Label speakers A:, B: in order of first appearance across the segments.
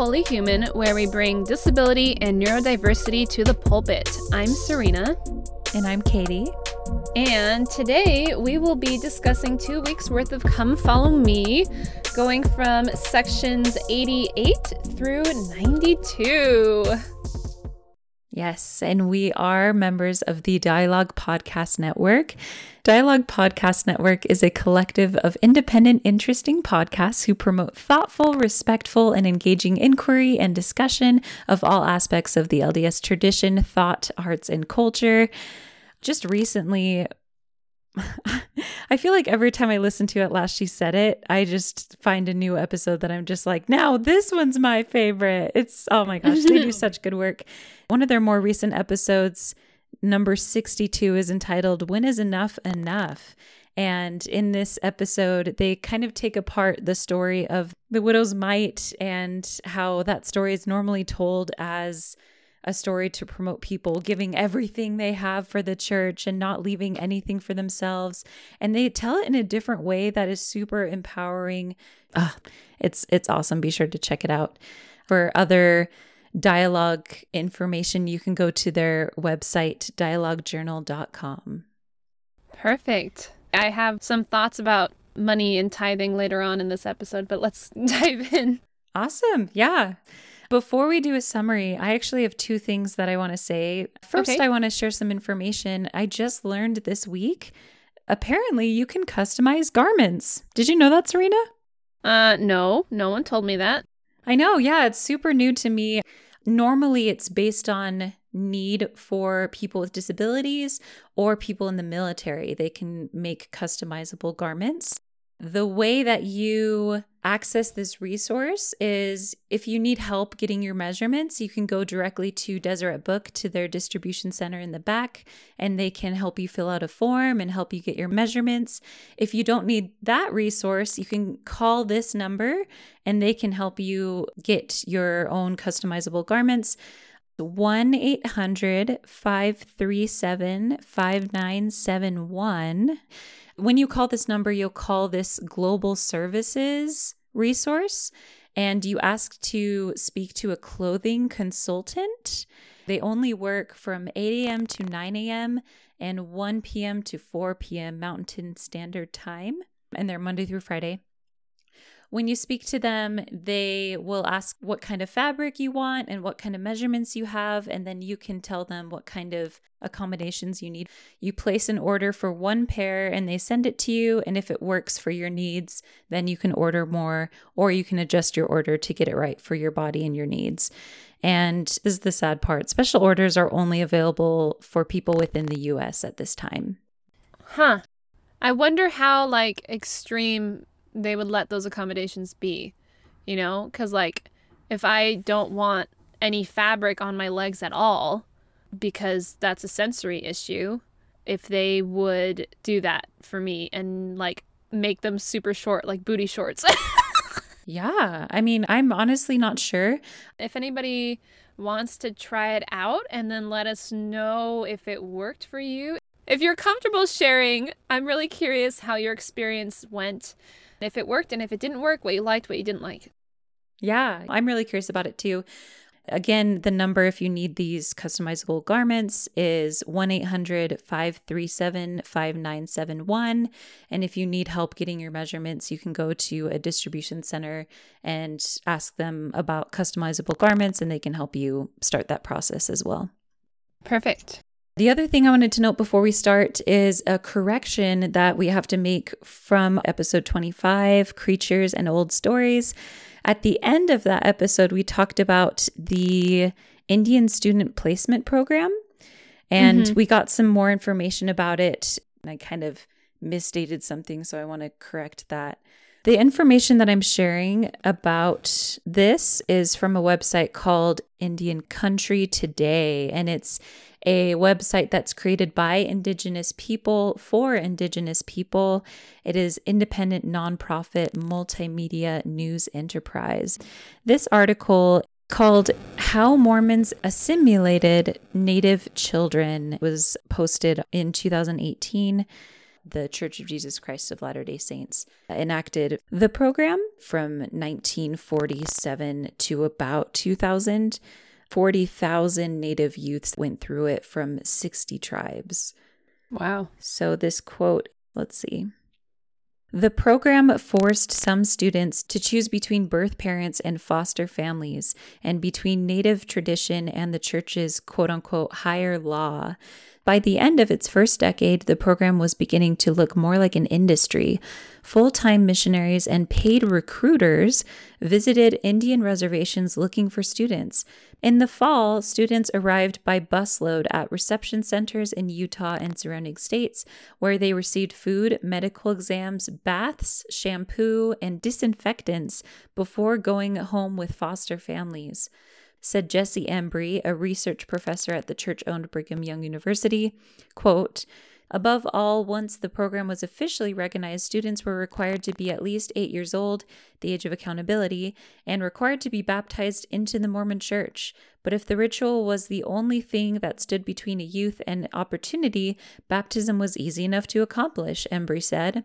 A: Holy Human, where we bring disability and neurodiversity to the pulpit. I'm Serena.
B: And I'm Katie.
A: And today we will be discussing two weeks worth of Come Follow Me, going from sections 88 through 92.
B: Yes, and we are members of the Dialogue Podcast Network. Dialogue Podcast Network is a collective of independent, interesting podcasts who promote thoughtful, respectful, and engaging inquiry and discussion of all aspects of the LDS tradition, thought, arts, and culture. Just recently, I feel like every time I listen to it, last she said it, I just find a new episode that I'm just like, now this one's my favorite. It's, oh my gosh, they do such good work. One of their more recent episodes, number 62, is entitled When is Enough Enough? And in this episode, they kind of take apart the story of the widow's mite and how that story is normally told as a story to promote people giving everything they have for the church and not leaving anything for themselves. And they tell it in a different way that is super empowering. Uh, it's it's awesome. Be sure to check it out. For other dialogue information you can go to their website dialoguejournal.com
A: perfect. I have some thoughts about money and tithing later on in this episode but let's dive in.
B: Awesome. Yeah before we do a summary, I actually have two things that I want to say. First, okay. I want to share some information I just learned this week. Apparently, you can customize garments. Did you know that, Serena?
A: Uh, no, no one told me that.
B: I know. Yeah, it's super new to me. Normally, it's based on need for people with disabilities or people in the military. They can make customizable garments. The way that you access this resource is if you need help getting your measurements, you can go directly to Deseret Book to their distribution center in the back, and they can help you fill out a form and help you get your measurements. If you don't need that resource, you can call this number and they can help you get your own customizable garments. 1 800 537 5971 when you call this number, you'll call this global services resource and you ask to speak to a clothing consultant. They only work from 8 a.m. to 9 a.m. and 1 p.m. to 4 p.m. Mountain Standard Time. And they're Monday through Friday. When you speak to them, they will ask what kind of fabric you want and what kind of measurements you have, and then you can tell them what kind of accommodations you need. You place an order for one pair and they send it to you, and if it works for your needs, then you can order more or you can adjust your order to get it right for your body and your needs. And this is the sad part special orders are only available for people within the US at this time.
A: Huh. I wonder how like extreme they would let those accommodations be, you know? Because, like, if I don't want any fabric on my legs at all, because that's a sensory issue, if they would do that for me and, like, make them super short, like booty shorts.
B: yeah. I mean, I'm honestly not sure.
A: If anybody wants to try it out and then let us know if it worked for you. If you're comfortable sharing, I'm really curious how your experience went if it worked and if it didn't work, what you liked, what you didn't like.
B: Yeah, I'm really curious about it too. Again, the number if you need these customizable garments is 1 800 537 5971. And if you need help getting your measurements, you can go to a distribution center and ask them about customizable garments, and they can help you start that process as well.
A: Perfect.
B: The other thing I wanted to note before we start is a correction that we have to make from episode 25 Creatures and Old Stories. At the end of that episode, we talked about the Indian Student Placement Program, and mm-hmm. we got some more information about it. And I kind of misstated something, so I want to correct that. The information that I'm sharing about this is from a website called Indian Country Today, and it's a website that's created by Indigenous people for Indigenous people. It is independent nonprofit multimedia news enterprise. This article called How Mormons Assimilated Native Children was posted in 2018. the Church of Jesus Christ of Latter day Saints enacted the program from 1947 to about 2000. 40,000 Native youths went through it from 60 tribes.
A: Wow.
B: So, this quote, let's see. The program forced some students to choose between birth parents and foster families, and between Native tradition and the church's quote unquote higher law. By the end of its first decade, the program was beginning to look more like an industry. Full time missionaries and paid recruiters visited Indian reservations looking for students. In the fall, students arrived by busload at reception centers in Utah and surrounding states, where they received food, medical exams, baths, shampoo, and disinfectants before going home with foster families said Jessie Embry, a research professor at the church-owned Brigham Young University, quote, Above all, once the program was officially recognized, students were required to be at least eight years old, the age of accountability, and required to be baptized into the Mormon church. But if the ritual was the only thing that stood between a youth and opportunity, baptism was easy enough to accomplish, Embry said.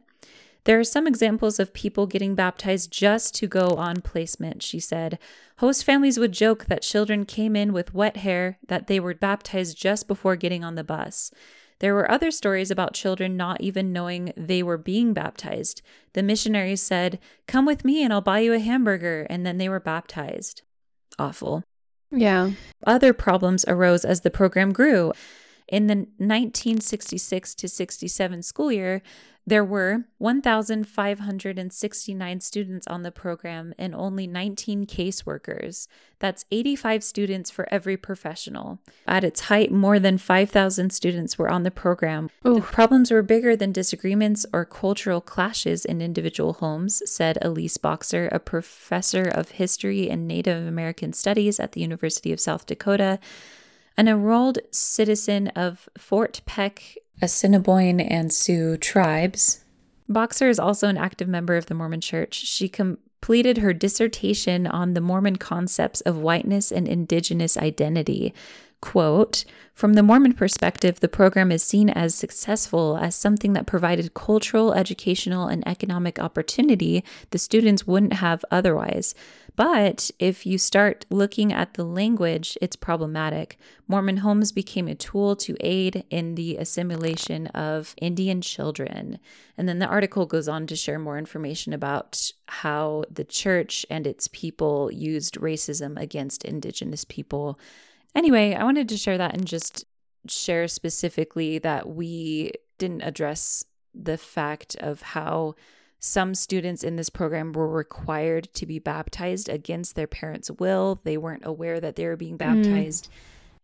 B: There are some examples of people getting baptized just to go on placement, she said. Host families would joke that children came in with wet hair, that they were baptized just before getting on the bus. There were other stories about children not even knowing they were being baptized. The missionaries said, Come with me and I'll buy you a hamburger, and then they were baptized. Awful.
A: Yeah.
B: Other problems arose as the program grew. In the 1966 to 67 school year, there were 1,569 students on the program and only 19 caseworkers. That's 85 students for every professional. At its height, more than 5,000 students were on the program. Ooh. The problems were bigger than disagreements or cultural clashes in individual homes, said Elise Boxer, a professor of history and Native American studies at the University of South Dakota an enrolled citizen of Fort Peck, Assiniboine and Sioux tribes. Boxer is also an active member of the Mormon Church. She completed her dissertation on the Mormon concepts of whiteness and indigenous identity. Quote, from the Mormon perspective, the program is seen as successful as something that provided cultural, educational, and economic opportunity the students wouldn't have otherwise. But if you start looking at the language, it's problematic. Mormon homes became a tool to aid in the assimilation of Indian children. And then the article goes on to share more information about how the church and its people used racism against Indigenous people. Anyway, I wanted to share that and just share specifically that we didn't address the fact of how some students in this program were required to be baptized against their parents' will. They weren't aware that they were being hmm. baptized. Mm.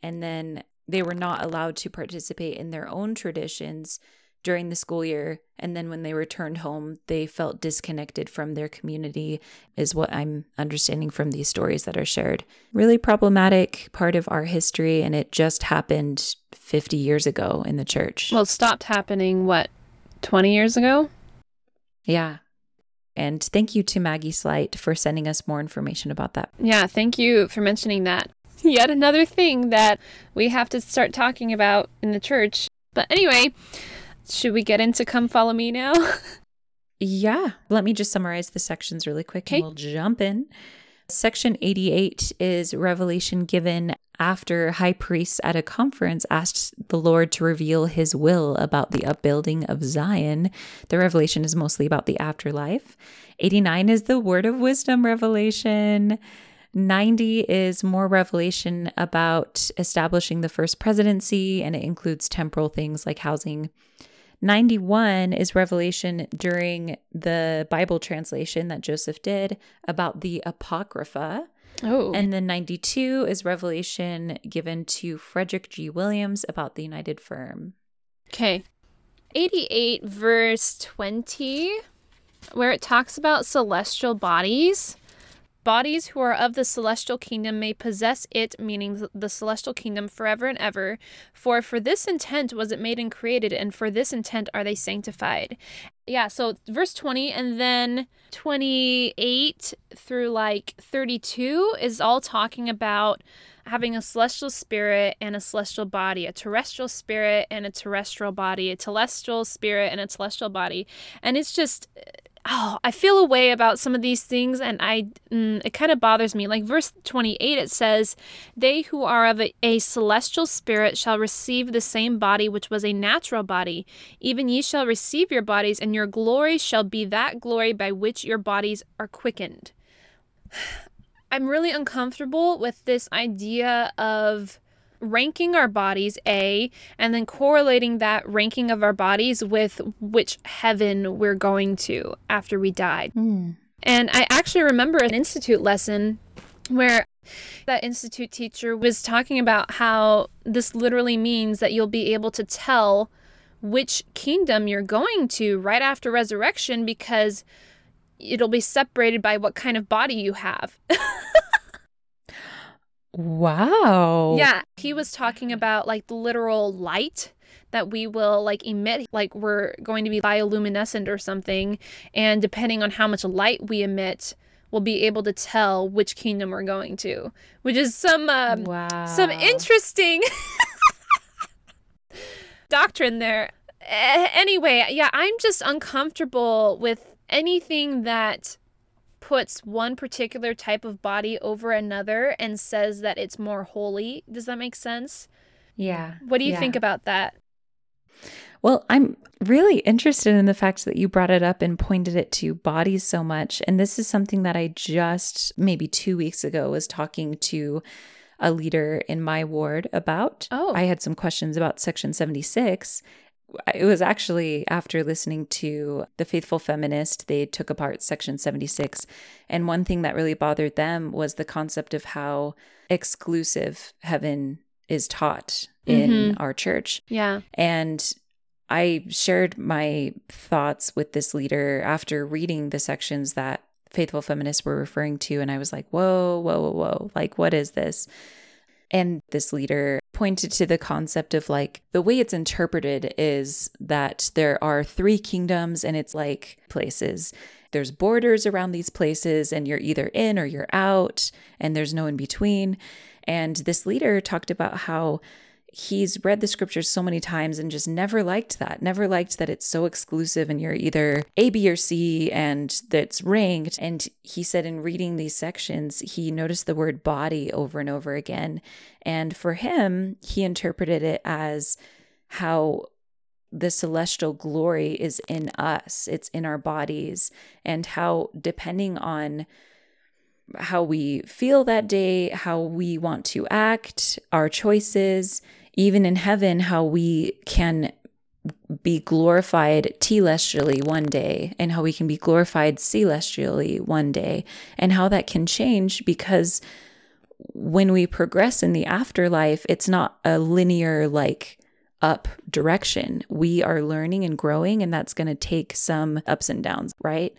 B: And then they were not allowed to participate in their own traditions during the school year. And then when they returned home, they felt disconnected from their community, is what I'm understanding from these stories that are shared. Really problematic part of our history. And it just happened 50 years ago in the church.
A: Well, it stopped happening, what, 20 years ago?
B: Yeah. And thank you to Maggie Slight for sending us more information about that.
A: Yeah, thank you for mentioning that. Yet another thing that we have to start talking about in the church. But anyway, should we get into Come Follow Me now?
B: yeah. Let me just summarize the sections really quick okay. and we'll jump in. Section 88 is revelation given after high priests at a conference asked the Lord to reveal his will about the upbuilding of Zion. The revelation is mostly about the afterlife. 89 is the word of wisdom revelation. 90 is more revelation about establishing the first presidency, and it includes temporal things like housing. 91 is revelation during the Bible translation that Joseph did about the Apocrypha. Oh. And then 92 is revelation given to Frederick G. Williams about the United Firm.
A: Okay. 88, verse 20, where it talks about celestial bodies. Bodies who are of the celestial kingdom may possess it, meaning the celestial kingdom, forever and ever. For for this intent was it made and created, and for this intent are they sanctified. Yeah, so verse 20 and then 28 through like 32 is all talking about having a celestial spirit and a celestial body, a terrestrial spirit and a terrestrial body, a celestial spirit and a celestial body. And it's just oh, I feel a way about some of these things, and I mm, it kind of bothers me. Like verse twenty eight, it says, "They who are of a, a, celestial spirit shall receive the same body which was a natural body. Even ye shall receive your bodies, and your glory shall be that glory by which your bodies are quickened." I'm really uncomfortable with this idea of ranking our bodies A and then correlating that ranking of our bodies with which heaven we're going to after we died. Mm. And I actually remember an institute lesson where that institute teacher was talking about how this literally means that you'll be able to tell which kingdom you're going to right after resurrection because it'll be separated by what kind of body you have.
B: Wow.
A: Yeah. He was talking about like the literal light that we will like emit, like we're going to be bioluminescent or something. And depending on how much light we emit, we'll be able to tell which kingdom we're going to, which is some, um, wow. some interesting doctrine there. Anyway, yeah, I'm just uncomfortable with anything that puts one particular type of body over another and says that it's more holy. Does that make sense?
B: Yeah.
A: What do you
B: yeah.
A: think about that?
B: Well, I'm really interested in the fact that you brought it up and pointed it to bodies so much. And this is something that I just maybe two weeks ago was talking to a leader in my ward about.
A: Oh.
B: I had some questions about Section 76 it was actually after listening to the faithful feminist they took apart section 76 and one thing that really bothered them was the concept of how exclusive heaven is taught in mm-hmm. our church.
A: Yeah.
B: And i shared my thoughts with this leader after reading the sections that faithful feminists were referring to and i was like whoa whoa whoa whoa. Like what is this? And this leader pointed to the concept of like the way it's interpreted is that there are three kingdoms and it's like places. There's borders around these places, and you're either in or you're out, and there's no in between. And this leader talked about how he's read the scriptures so many times and just never liked that, never liked that it's so exclusive and you're either A, B, or C and that's ranked. And he said in reading these sections, he noticed the word body over and over again. And for him, he interpreted it as how the celestial glory is in us, it's in our bodies, and how depending on how we feel that day, how we want to act, our choices, even in heaven, how we can be glorified telestially one day and how we can be glorified celestially one day and how that can change because when we progress in the afterlife it's not a linear like up direction. We are learning and growing and that's going to take some ups and downs right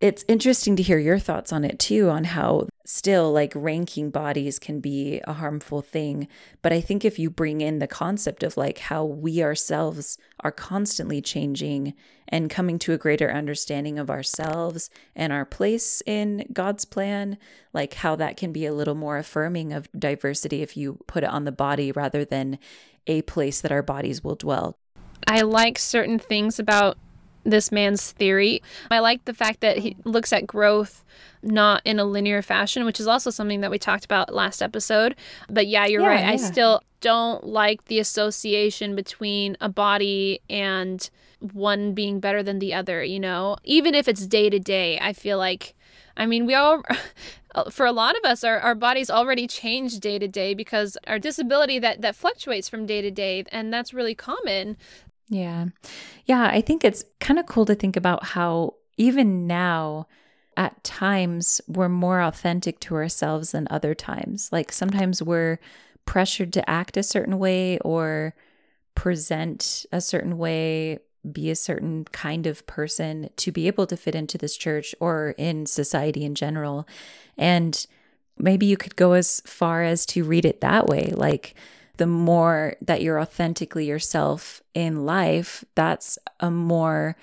B: it's interesting to hear your thoughts on it too on how still like ranking bodies can be a harmful thing. But i think if you bring in the concept of like how we ourselves are constantly changing and coming to a greater understanding of ourselves and our place in god's plan like how that can be a little more affirming of diversity if you put it on the body rather than a place that our bodies will dwell.
A: I like certain things about this man's theory. I like the fact that he looks at growth not in a linear fashion, which is also something that we talked about last episode. But yeah, you're yeah, right. Yeah. I still don't like the association between a body and one being better than the other, you know? Even if it's day to day, I feel like I mean, we all for a lot of us our, our bodies already change day to day because our disability that that fluctuates from day to day and that's really common
B: yeah. Yeah. I think it's kind of cool to think about how even now, at times, we're more authentic to ourselves than other times. Like sometimes we're pressured to act a certain way or present a certain way, be a certain kind of person to be able to fit into this church or in society in general. And maybe you could go as far as to read it that way. Like, the more that you're authentically yourself in life, that's a more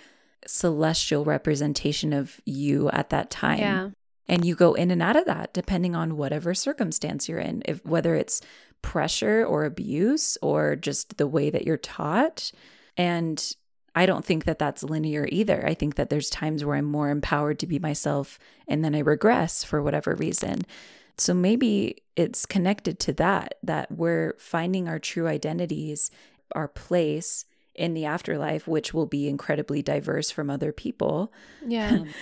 B: celestial representation of you at that time.
A: Yeah.
B: and you go in and out of that depending on whatever circumstance you're in if whether it's pressure or abuse or just the way that you're taught and I don't think that that's linear either. I think that there's times where I'm more empowered to be myself and then I regress for whatever reason. So maybe it's connected to that, that we're finding our true identities, our place in the afterlife, which will be incredibly diverse from other people.
A: Yeah.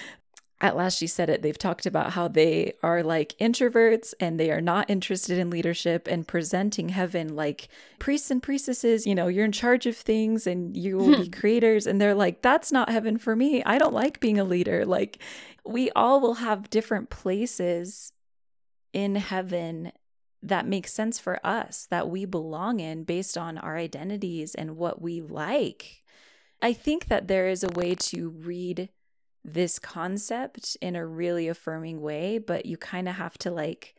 B: At last, she said it. They've talked about how they are like introverts and they are not interested in leadership and presenting heaven like priests and priestesses. You know, you're in charge of things and you will be creators. And they're like, that's not heaven for me. I don't like being a leader. Like, we all will have different places in heaven that makes sense for us, that we belong in based on our identities and what we like. I think that there is a way to read this concept in a really affirming way, but you kind of have to like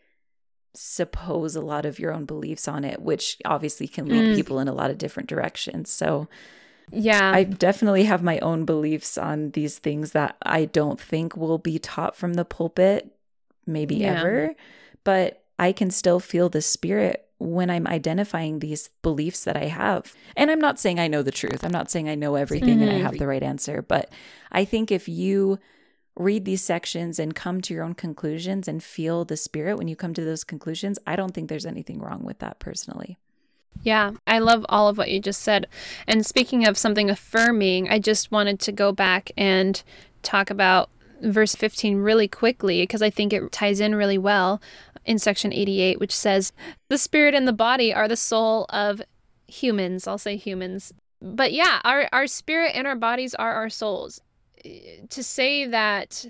B: suppose a lot of your own beliefs on it, which obviously can lead mm. people in a lot of different directions. So,
A: yeah.
B: I definitely have my own beliefs on these things that I don't think will be taught from the pulpit, maybe yeah. ever but I can still feel the spirit when I'm identifying these beliefs that I have. And I'm not saying I know the truth. I'm not saying I know everything mm-hmm. and I have the right answer, but I think if you read these sections and come to your own conclusions and feel the spirit when you come to those conclusions, I don't think there's anything wrong with that personally.
A: Yeah, I love all of what you just said. And speaking of something affirming, I just wanted to go back and talk about verse 15 really quickly because I think it ties in really well in section 88, which says, The spirit and the body are the soul of humans. I'll say humans. But yeah, our, our spirit and our bodies are our souls. Eh, to say that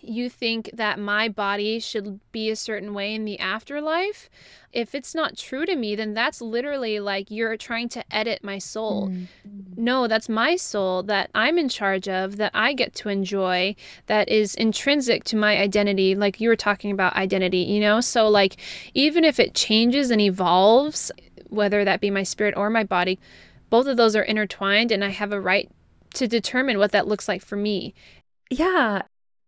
A: you think that my body should be a certain way in the afterlife, if it's not true to me, then that's literally like you're trying to edit my soul. Mm. No, that's my soul that I'm in charge of, that I get to enjoy, that is intrinsic to my identity. Like you were talking about identity, you know? So, like, even if it changes and evolves, whether that be my spirit or my body, both of those are intertwined, and I have a right to determine what that looks like for me.
B: Yeah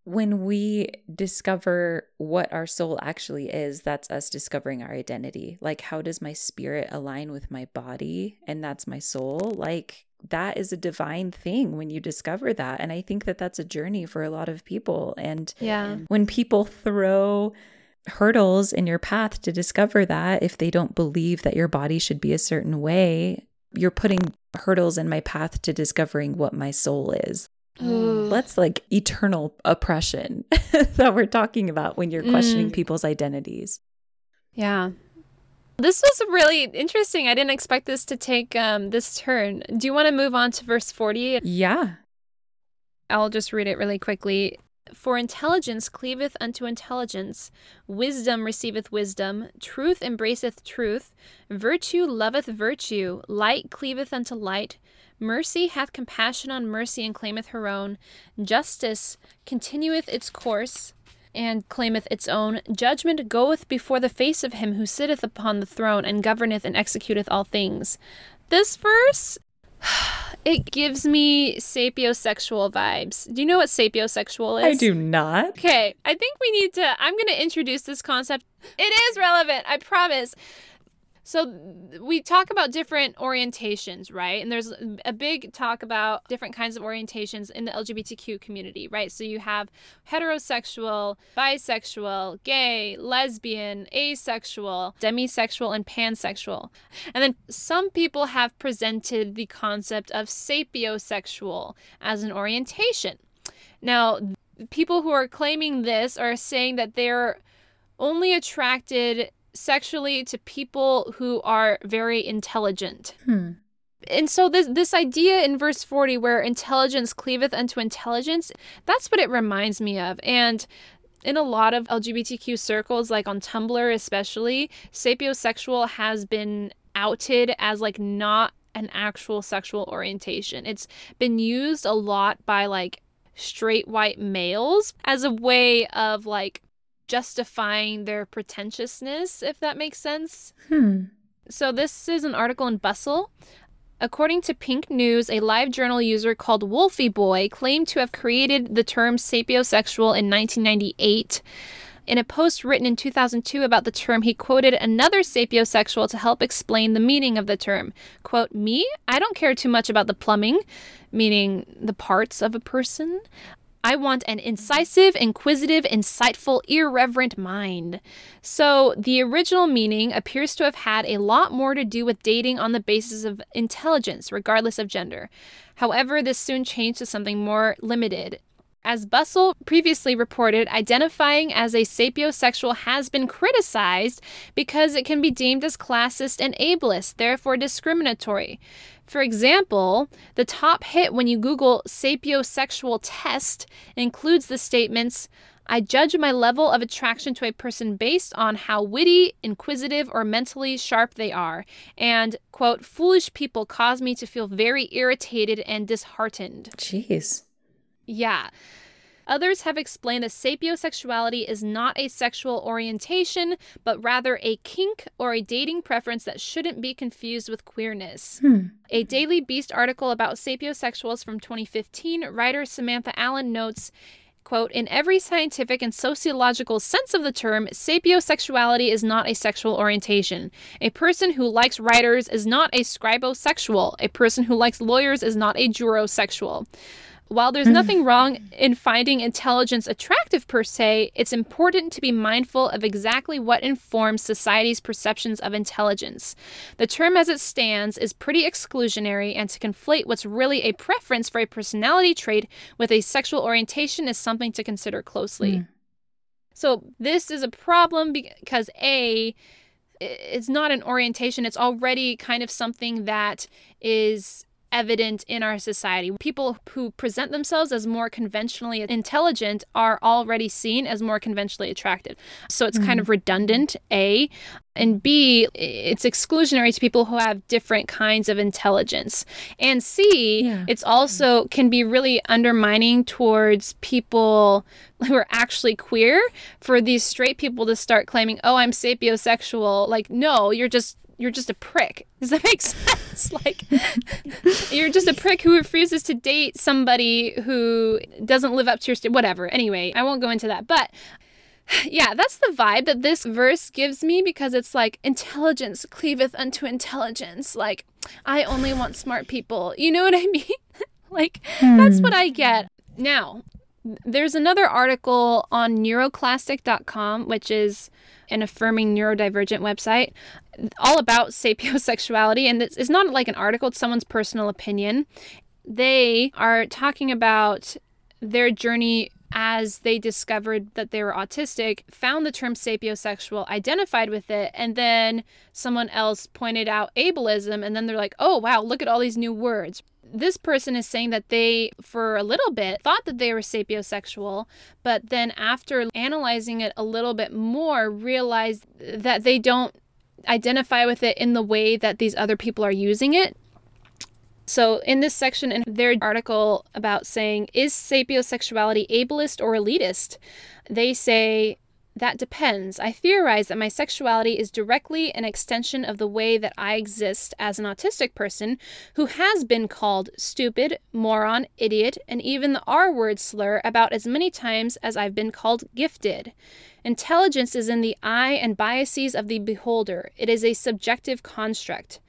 B: when we discover what our soul actually is, that's us discovering our identity. Like, how does my spirit align with my body? And that's my soul. Like, that is a divine thing when you discover that. And I think that that's a journey for a lot of people. And
A: yeah.
B: when people throw hurdles in your path to discover that, if they don't believe that your body should be a certain way, you're putting hurdles in my path to discovering what my soul is. That's like eternal oppression that we're talking about when you're questioning mm. people's identities.
A: Yeah. This was really interesting. I didn't expect this to take um, this turn. Do you want to move on to verse 40?
B: Yeah.
A: I'll just read it really quickly. For intelligence cleaveth unto intelligence, wisdom receiveth wisdom, truth embraceth truth, virtue loveth virtue, light cleaveth unto light, Mercy hath compassion on mercy and claimeth her own. Justice continueth its course and claimeth its own. Judgment goeth before the face of him who sitteth upon the throne and governeth and executeth all things. This verse, it gives me sapiosexual vibes. Do you know what sapiosexual is?
B: I do not.
A: Okay, I think we need to, I'm going to introduce this concept. It is relevant, I promise. So we talk about different orientations, right? And there's a big talk about different kinds of orientations in the LGBTQ community, right? So you have heterosexual, bisexual, gay, lesbian, asexual, demisexual, and pansexual. And then some people have presented the concept of sapiosexual as an orientation. Now, people who are claiming this are saying that they're only attracted sexually to people who are very intelligent.
B: Hmm.
A: And so this this idea in verse 40 where intelligence cleaveth unto intelligence, that's what it reminds me of. And in a lot of LGBTQ circles, like on Tumblr especially, sapiosexual has been outed as like not an actual sexual orientation. It's been used a lot by like straight white males as a way of like justifying their pretentiousness, if that makes sense.
B: Hmm.
A: So, this is an article in Bustle. According to Pink News, a live journal user called Wolfie Boy claimed to have created the term sapiosexual in 1998. In a post written in 2002 about the term, he quoted another sapiosexual to help explain the meaning of the term. Quote, Me? I don't care too much about the plumbing, meaning the parts of a person. I want an incisive, inquisitive, insightful, irreverent mind. So, the original meaning appears to have had a lot more to do with dating on the basis of intelligence, regardless of gender. However, this soon changed to something more limited. As Bustle previously reported, identifying as a sapiosexual has been criticized because it can be deemed as classist and ableist, therefore discriminatory. For example, the top hit when you Google sapiosexual test includes the statements I judge my level of attraction to a person based on how witty, inquisitive, or mentally sharp they are. And, quote, foolish people cause me to feel very irritated and disheartened.
B: Jeez.
A: Yeah. Others have explained that sapiosexuality is not a sexual orientation, but rather a kink or a dating preference that shouldn't be confused with queerness.
B: Hmm.
A: A Daily Beast article about sapiosexuals from 2015, writer Samantha Allen notes quote, in every scientific and sociological sense of the term, sapiosexuality is not a sexual orientation. A person who likes writers is not a scribosexual. A person who likes lawyers is not a jurosexual. While there's nothing wrong in finding intelligence attractive per se, it's important to be mindful of exactly what informs society's perceptions of intelligence. The term as it stands is pretty exclusionary, and to conflate what's really a preference for a personality trait with a sexual orientation is something to consider closely.
B: Mm.
A: So, this is a problem because A, it's not an orientation, it's already kind of something that is evident in our society. People who present themselves as more conventionally intelligent are already seen as more conventionally attractive. So it's mm-hmm. kind of redundant, A. And B, it's exclusionary to people who have different kinds of intelligence. And C, yeah. it's also can be really undermining towards people who are actually queer for these straight people to start claiming, oh, I'm sapiosexual. Like, no, you're just you're just a prick. Does that make sense? like you're just a prick who refuses to date somebody who doesn't live up to your st- whatever. Anyway, I won't go into that. But yeah, that's the vibe that this verse gives me because it's like intelligence cleaveth unto intelligence. Like I only want smart people. You know what I mean? like hmm. that's what I get. Now, there's another article on neuroclastic.com, which is an affirming neurodivergent website, all about sapiosexuality. And it's, it's not like an article, it's someone's personal opinion. They are talking about their journey as they discovered that they were autistic, found the term sapiosexual, identified with it, and then someone else pointed out ableism, and then they're like, oh, wow, look at all these new words this person is saying that they, for a little bit, thought that they were sapiosexual, but then after analyzing it a little bit more, realized that they don't identify with it in the way that these other people are using it. So, in this section in their article about saying, is sapiosexuality ableist or elitist? They say that depends. I theorize that my sexuality is directly an extension of the way that I exist as an autistic person who has been called stupid, moron, idiot, and even the R word slur about as many times as I've been called gifted. Intelligence is in the eye and biases of the beholder, it is a subjective construct.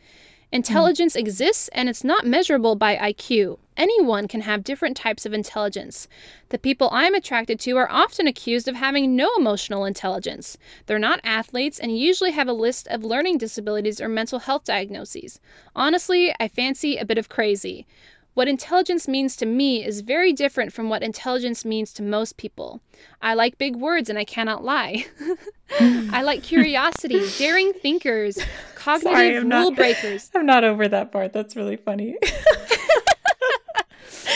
A: Hmm. Intelligence exists and it's not measurable by IQ. Anyone can have different types of intelligence. The people I'm attracted to are often accused of having no emotional intelligence. They're not athletes and usually have a list of learning disabilities or mental health diagnoses. Honestly, I fancy a bit of crazy. What intelligence means to me is very different from what intelligence means to most people. I like big words and I cannot lie. I like curiosity, daring thinkers, cognitive Sorry, rule
B: not,
A: breakers.
B: I'm not over that part. That's really funny.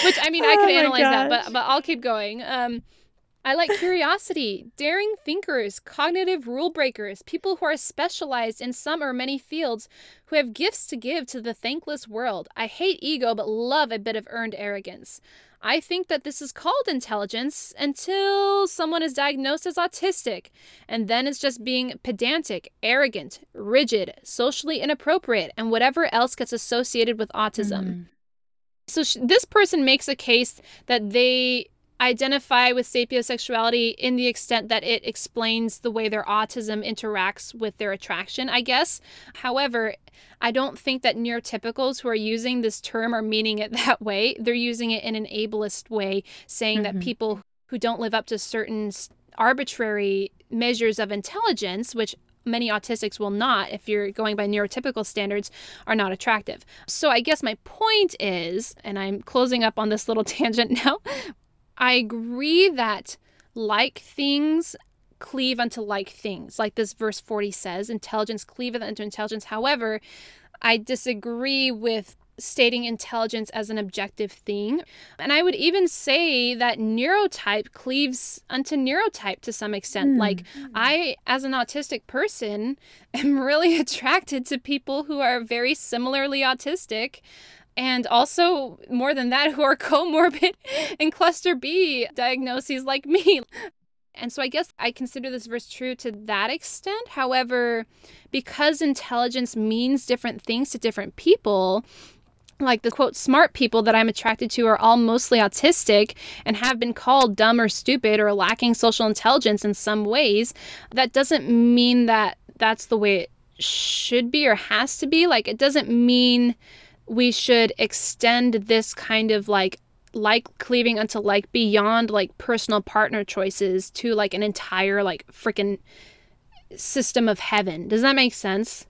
A: Which I mean, I could oh analyze that, but but I'll keep going. Um, I like curiosity, daring thinkers, cognitive rule breakers, people who are specialized in some or many fields, who have gifts to give to the thankless world. I hate ego but love a bit of earned arrogance. I think that this is called intelligence until someone is diagnosed as autistic, and then it's just being pedantic, arrogant, rigid, socially inappropriate, and whatever else gets associated with autism. Mm-hmm. So sh- this person makes a case that they identify with sapiosexuality in the extent that it explains the way their autism interacts with their attraction, I guess. However, I don't think that neurotypicals who are using this term are meaning it that way. They're using it in an ableist way, saying mm-hmm. that people who don't live up to certain arbitrary measures of intelligence, which many autistics will not, if you're going by neurotypical standards, are not attractive. So I guess my point is, and I'm closing up on this little tangent now, I agree that like things cleave unto like things, like this verse 40 says, intelligence cleaveth unto intelligence. However, I disagree with stating intelligence as an objective thing. And I would even say that neurotype cleaves unto neurotype to some extent. Mm. Like, I, as an autistic person, am really attracted to people who are very similarly autistic and also more than that who are comorbid and cluster B diagnoses like me. And so I guess I consider this verse true to that extent. However, because intelligence means different things to different people, like the quote smart people that I'm attracted to are all mostly autistic and have been called dumb or stupid or lacking social intelligence in some ways, that doesn't mean that that's the way it should be or has to be. Like, it doesn't mean we should extend this kind of like like cleaving unto like beyond like personal partner choices to like an entire like freaking system of heaven. Does that make sense?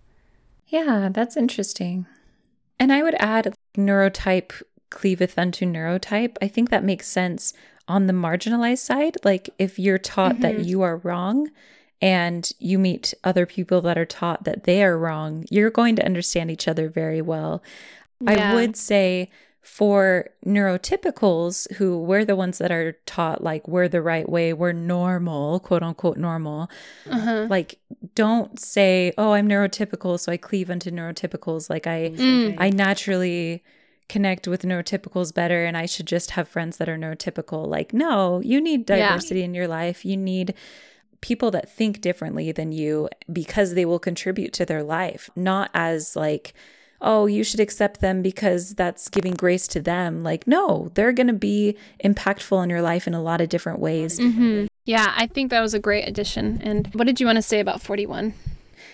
B: Yeah, that's interesting. And I would add neurotype cleaveth unto neurotype. I think that makes sense on the marginalized side. Like if you're taught mm-hmm. that you are wrong and you meet other people that are taught that they are wrong, you're going to understand each other very well. Yeah. I would say for neurotypicals who we're the ones that are taught like we're the right way we're normal quote unquote normal uh-huh. like don't say oh i'm neurotypical so i cleave unto neurotypicals like i mm. i naturally connect with neurotypicals better and i should just have friends that are neurotypical like no you need diversity yeah. in your life you need people that think differently than you because they will contribute to their life not as like oh, you should accept them because that's giving grace to them. Like, no, they're going to be impactful in your life in a lot of different ways.
A: Mm-hmm. Yeah, I think that was a great addition. And what did you want to say about 41?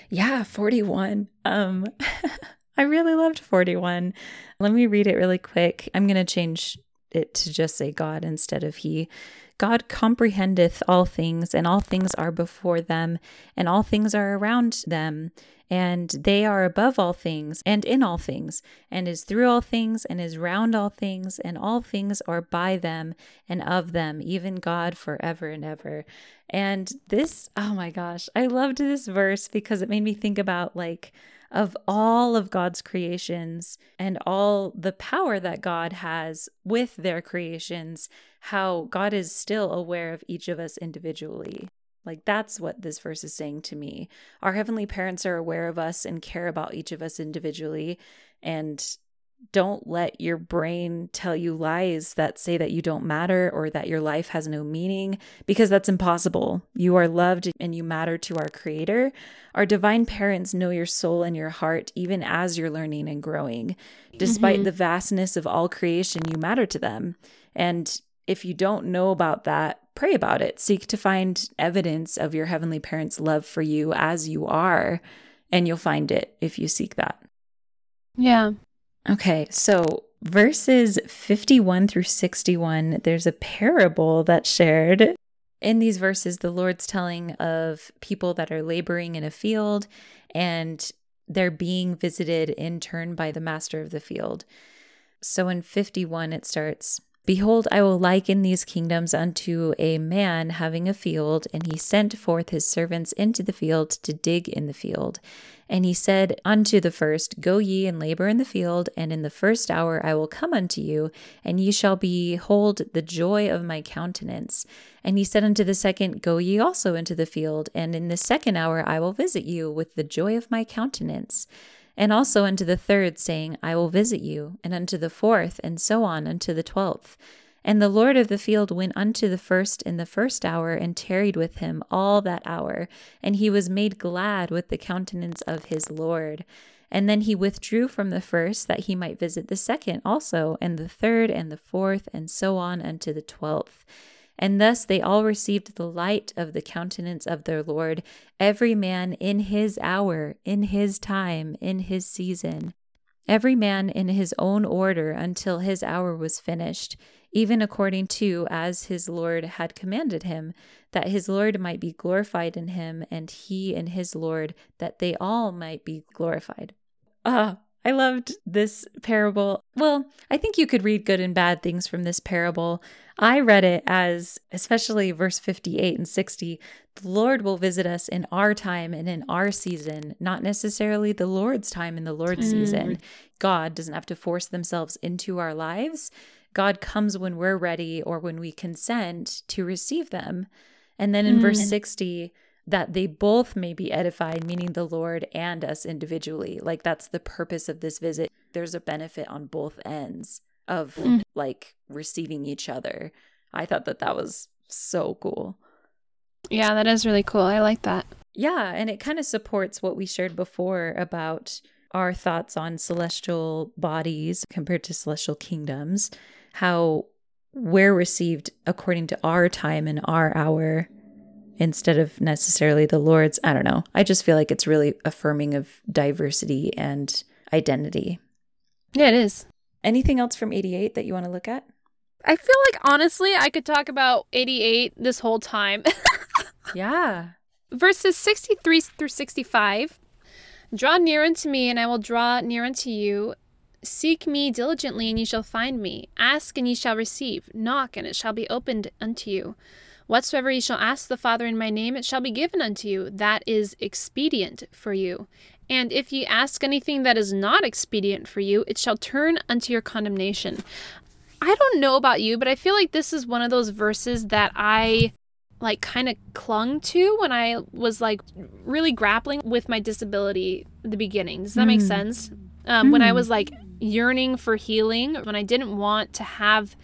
B: Yeah, 41. Um, I really loved 41. Let me read it really quick. I'm going to change it to just say God instead of He. God comprehendeth all things, and all things are before them, and all things are around them and they are above all things and in all things, and is through all things, and is round all things, and all things are by them and of them, even God forever and ever. And this, oh my gosh, I loved this verse because it made me think about like, of all of God's creations and all the power that God has with their creations, how God is still aware of each of us individually. Like, that's what this verse is saying to me. Our heavenly parents are aware of us and care about each of us individually. And don't let your brain tell you lies that say that you don't matter or that your life has no meaning, because that's impossible. You are loved and you matter to our Creator. Our divine parents know your soul and your heart, even as you're learning and growing. Despite mm-hmm. the vastness of all creation, you matter to them. And if you don't know about that, pray about it. Seek to find evidence of your heavenly parents' love for you as you are, and you'll find it if you seek that.
A: Yeah.
B: Okay, so verses 51 through 61, there's a parable that's shared. In these verses, the Lord's telling of people that are laboring in a field and they're being visited in turn by the master of the field. So in 51, it starts Behold, I will liken these kingdoms unto a man having a field, and he sent forth his servants into the field to dig in the field. And he said unto the first, Go ye and labor in the field, and in the first hour I will come unto you, and ye shall behold the joy of my countenance. And he said unto the second, Go ye also into the field, and in the second hour I will visit you with the joy of my countenance and also unto the third, saying, I will visit you, and unto the fourth, and so on unto the twelfth. And the Lord of the field went unto the first in the first hour and tarried with him all that hour. And he was made glad with the countenance of his Lord. And then he withdrew from the first that he might visit the second also, and the third, and the fourth, and so on unto the twelfth. And thus they all received the light of the countenance of their Lord, every man in his hour, in his time, in his season, every man in his own order until his hour was finished even according to as his Lord had commanded him, that his Lord might be glorified in him, and he in his Lord, that they all might be glorified. Ah, I loved this parable. Well, I think you could read good and bad things from this parable. I read it as, especially verse 58 and 60, the Lord will visit us in our time and in our season, not necessarily the Lord's time and the Lord's mm. season. God doesn't have to force themselves into our lives. God comes when we're ready or when we consent to receive them. And then in mm. verse 60, that they both may be edified, meaning the Lord and us individually. Like that's the purpose of this visit. There's a benefit on both ends of mm. like receiving each other. I thought that that was so cool.
A: Yeah, that is really cool. I like that.
B: Yeah, and it kind of supports what we shared before about our thoughts on celestial bodies compared to celestial kingdoms how we're received according to our time and our hour instead of necessarily the Lord's. I don't know. I just feel like it's really affirming of diversity and identity.
A: Yeah, it is.
B: Anything else from 88 that you want to look at?
A: I feel like honestly, I could talk about 88 this whole time.
B: yeah.
A: Verses 63 through 65 Draw near unto me, and I will draw near unto you. Seek me diligently, and ye shall find me. Ask, and ye shall receive. Knock, and it shall be opened unto you. Whatsoever ye shall ask the Father in my name, it shall be given unto you. That is expedient for you. And if ye ask anything that is not expedient for you, it shall turn unto your condemnation. I don't know about you, but I feel like this is one of those verses that I like kind of clung to when I was like really grappling with my disability at the beginning. Does that mm. make sense? Um, mm. When I hmm. was like yearning for healing, when I didn't want to have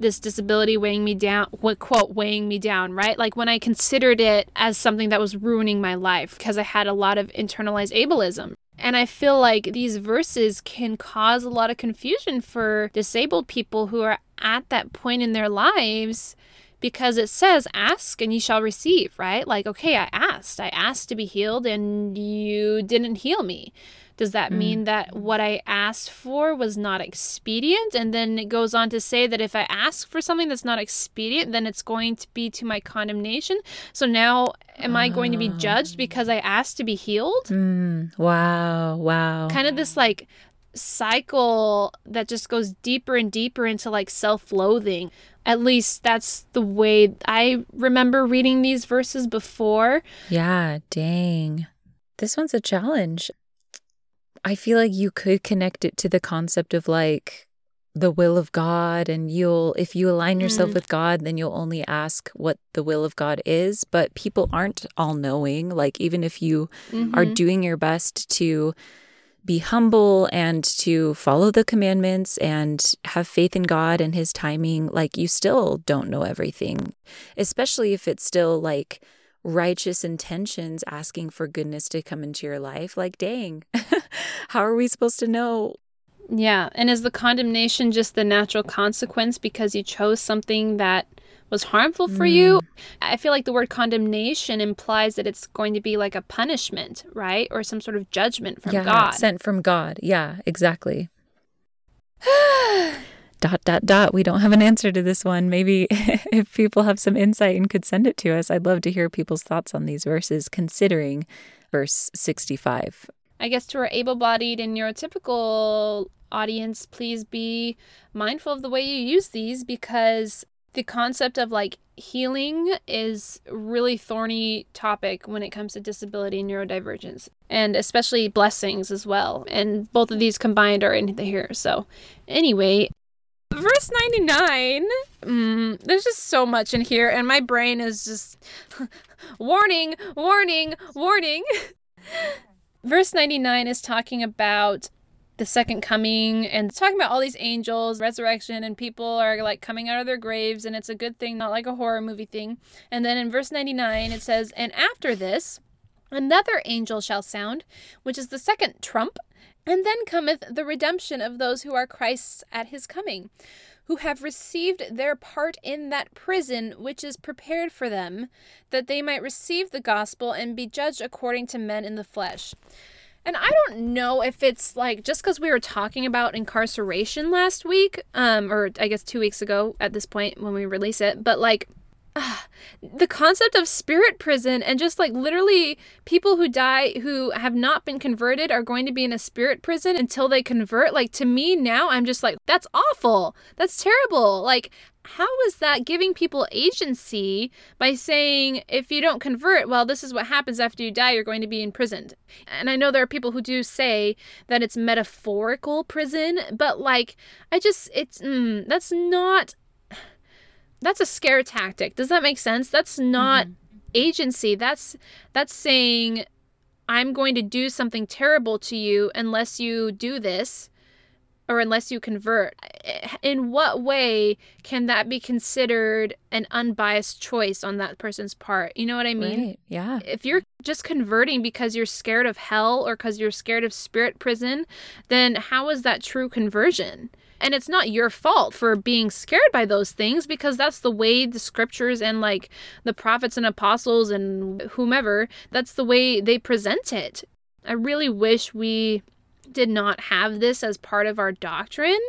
A: this disability weighing me down, what quote, weighing me down, right? Like when I considered it as something that was ruining my life because I had a lot of internalized ableism. And I feel like these verses can cause a lot of confusion for disabled people who are at that point in their lives because it says, Ask and you shall receive, right? Like, okay, I asked. I asked to be healed and you didn't heal me. Does that mm. mean that what I asked for was not expedient? And then it goes on to say that if I ask for something that's not expedient, then it's going to be to my condemnation. So now am I going to be judged because I asked to be healed?
B: Mm. Wow. Wow.
A: Kind of this like cycle that just goes deeper and deeper into like self loathing. At least that's the way I remember reading these verses before.
B: Yeah, dang. This one's a challenge. I feel like you could connect it to the concept of like the will of God and you'll if you align yourself mm. with God then you'll only ask what the will of God is but people aren't all knowing like even if you mm-hmm. are doing your best to be humble and to follow the commandments and have faith in God and his timing like you still don't know everything especially if it's still like righteous intentions asking for goodness to come into your life. Like, dang, how are we supposed to know?
A: Yeah. And is the condemnation just the natural consequence because you chose something that was harmful for mm. you? I feel like the word condemnation implies that it's going to be like a punishment, right? Or some sort of judgment from
B: yeah,
A: God.
B: Sent from God. Yeah, exactly. dot dot dot. We don't have an answer to this one. Maybe if people have some insight and could send it to us i'd love to hear people's thoughts on these verses considering verse 65
A: i guess to our able-bodied and neurotypical audience please be mindful of the way you use these because the concept of like healing is really thorny topic when it comes to disability and neurodivergence and especially blessings as well. And both of these combined are in the here. So anyway verse 99 mm, there's just so much in here and my brain is just warning warning warning verse 99 is talking about the second coming and talking about all these angels, resurrection, and people are like coming out of their graves, and it's a good thing, not like a horror movie thing. And then in verse 99, it says, And after this, another angel shall sound, which is the second trump, and then cometh the redemption of those who are Christ's at his coming who have received their part in that prison which is prepared for them, that they might receive the gospel and be judged according to men in the flesh. And I don't know if it's like just because we were talking about incarceration last week, um, or I guess two weeks ago at this point when we release it, but like the concept of spirit prison and just like literally people who die who have not been converted are going to be in a spirit prison until they convert. Like to me now i'm just like that's awful. That's terrible. Like how is that giving people agency by saying if you don't convert well this is what happens after you die you're going to be imprisoned? And i know there are people who do say that it's metaphorical prison but like i just it's mm, that's not that's a scare tactic. Does that make sense? That's not mm-hmm. agency. That's that's saying I'm going to do something terrible to you unless you do this or unless you convert. In what way can that be considered an unbiased choice on that person's part? You know what I mean?
B: Right. Yeah.
A: If you're just converting because you're scared of hell or because you're scared of spirit prison, then how is that true conversion? And it's not your fault for being scared by those things because that's the way the scriptures and like the prophets and apostles and whomever, that's the way they present it. I really wish we did not have this as part of our doctrine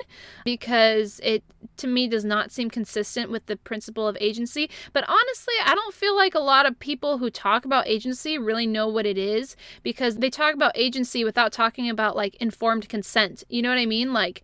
A: because it to me does not seem consistent with the principle of agency. But honestly i don't feel like a lot of people who talk about agency really know what it is because they talk about agency without talking about like informed consent. You know what i mean? Like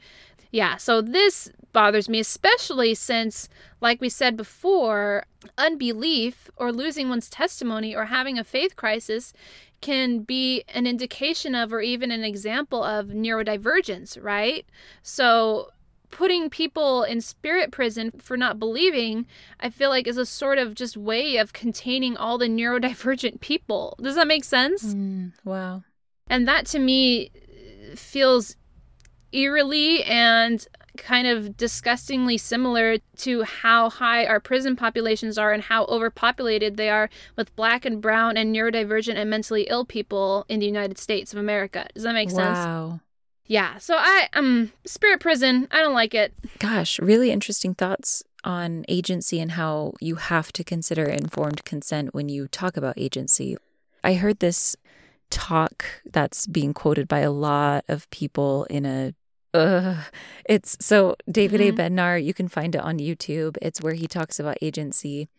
A: yeah, so this bothers me, especially since, like we said before, unbelief or losing one's testimony or having a faith crisis can be an indication of or even an example of neurodivergence, right? So putting people in spirit prison for not believing, I feel like is a sort of just way of containing all the neurodivergent people. Does that make sense?
B: Mm, wow.
A: And that to me feels eerily and kind of disgustingly similar to how high our prison populations are and how overpopulated they are with black and brown and neurodivergent and mentally ill people in the United States of America. Does that make sense?
B: Wow.
A: Yeah. So I um spirit prison, I don't like it.
B: Gosh, really interesting thoughts on agency and how you have to consider informed consent when you talk about agency. I heard this talk that's being quoted by a lot of people in a uh, it's so David mm-hmm. A. Bednar, you can find it on YouTube. It's where he talks about agency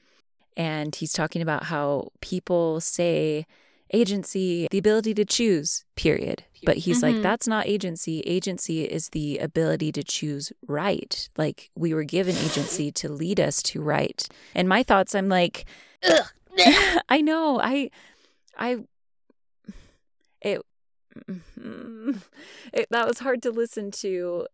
B: and he's talking about how people say agency, the ability to choose, period. But he's mm-hmm. like, that's not agency. Agency is the ability to choose right. Like we were given agency to lead us to right. And my thoughts, I'm like, I know. I, I, it it, that was hard to listen to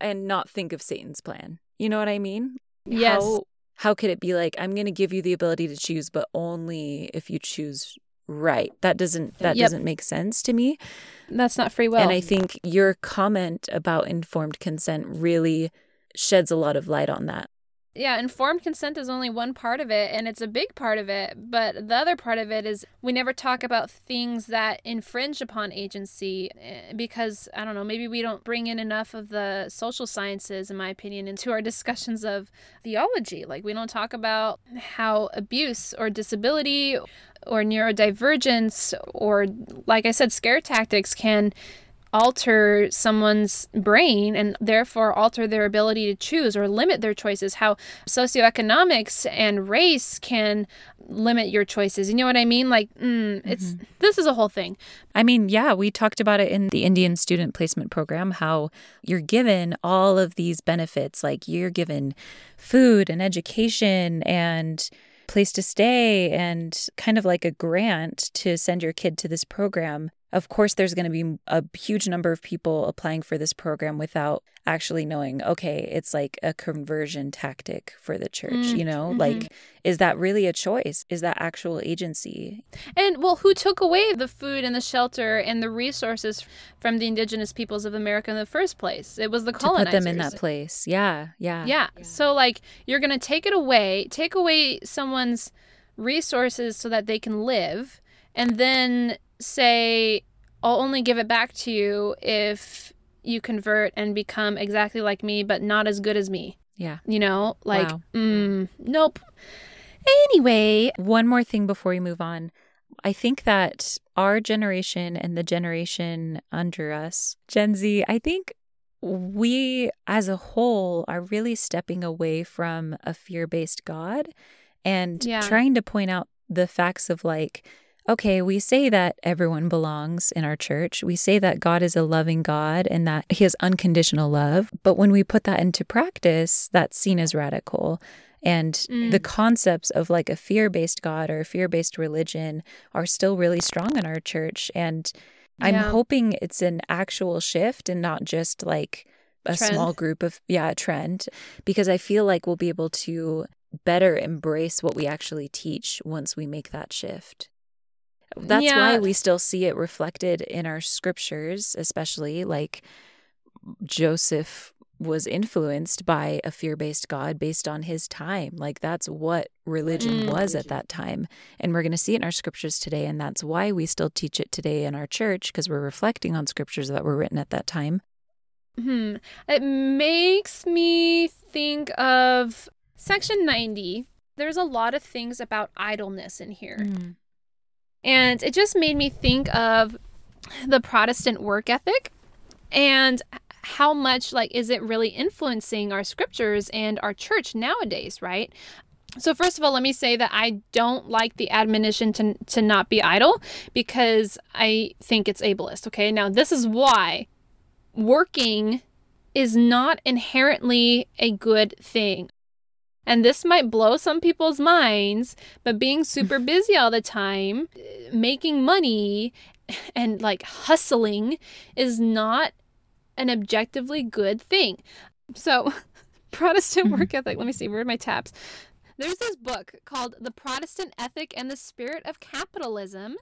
B: and not think of Satan's plan. You know what I mean?
A: Yes.
B: How, how could it be like I'm going to give you the ability to choose but only if you choose right? That doesn't that yep. doesn't make sense to me.
A: That's not free will.
B: And I think your comment about informed consent really sheds a lot of light on that.
A: Yeah, informed consent is only one part of it, and it's a big part of it. But the other part of it is we never talk about things that infringe upon agency eh, because, I don't know, maybe we don't bring in enough of the social sciences, in my opinion, into our discussions of theology. Like, we don't talk about how abuse or disability or neurodivergence or, like I said, scare tactics can alter someone's brain and therefore alter their ability to choose or limit their choices, how socioeconomics and race can limit your choices. You know what I mean? Like, mm, it's mm-hmm. this is a whole thing.
B: I mean, yeah, we talked about it in the Indian student placement program how you're given all of these benefits, like you're given food and education and place to stay and kind of like a grant to send your kid to this program of course there's going to be a huge number of people applying for this program without actually knowing okay it's like a conversion tactic for the church mm, you know? mm-hmm. like is that really a choice? Is that actual agency?
A: And well who took away the food and the shelter and the resources from the indigenous peoples of america in the first place? It was the colonizers
B: to put them in that place. Yeah yeah.
A: Yeah, yeah. so like you're going to take it away take away someone's resources so that they can live and then say, I'll only give it back to you if you convert and become exactly like me, but not as good as me.
B: Yeah.
A: You know, like, wow. mm, nope. Anyway,
B: one more thing before we move on. I think that our generation and the generation under us, Gen Z, I think we as a whole are really stepping away from a fear based God and yeah. trying to point out the facts of like, okay, we say that everyone belongs in our church. We say that God is a loving God and that he has unconditional love. But when we put that into practice, that's seen as radical. And mm. the concepts of like a fear based God or a fear based religion are still really strong in our church. And I'm hoping it's an actual shift and not just like a trend. small group of, yeah, a trend, because I feel like we'll be able to better embrace what we actually teach once we make that shift. That's yeah. why we still see it reflected in our scriptures, especially like Joseph was influenced by a fear based God based on his time. Like that's what religion mm. was at that time. And we're going to see it in our scriptures today. And that's why we still teach it today in our church because we're reflecting on scriptures that were written at that time.
A: Hmm. It makes me think of section 90. There's a lot of things about idleness in here. Mm. And it just made me think of the Protestant work ethic and how much like is it really influencing our scriptures and our church nowadays, right? So first of all, let me say that I don't like the admonition to to not be idle because I think it's ableist, okay? Now, this is why working is not inherently a good thing. And this might blow some people's minds, but being super busy all the time, making money, and like hustling is not an objectively good thing. So, Protestant mm-hmm. work ethic, let me see, where are my tabs? There's this book called The Protestant Ethic and the Spirit of Capitalism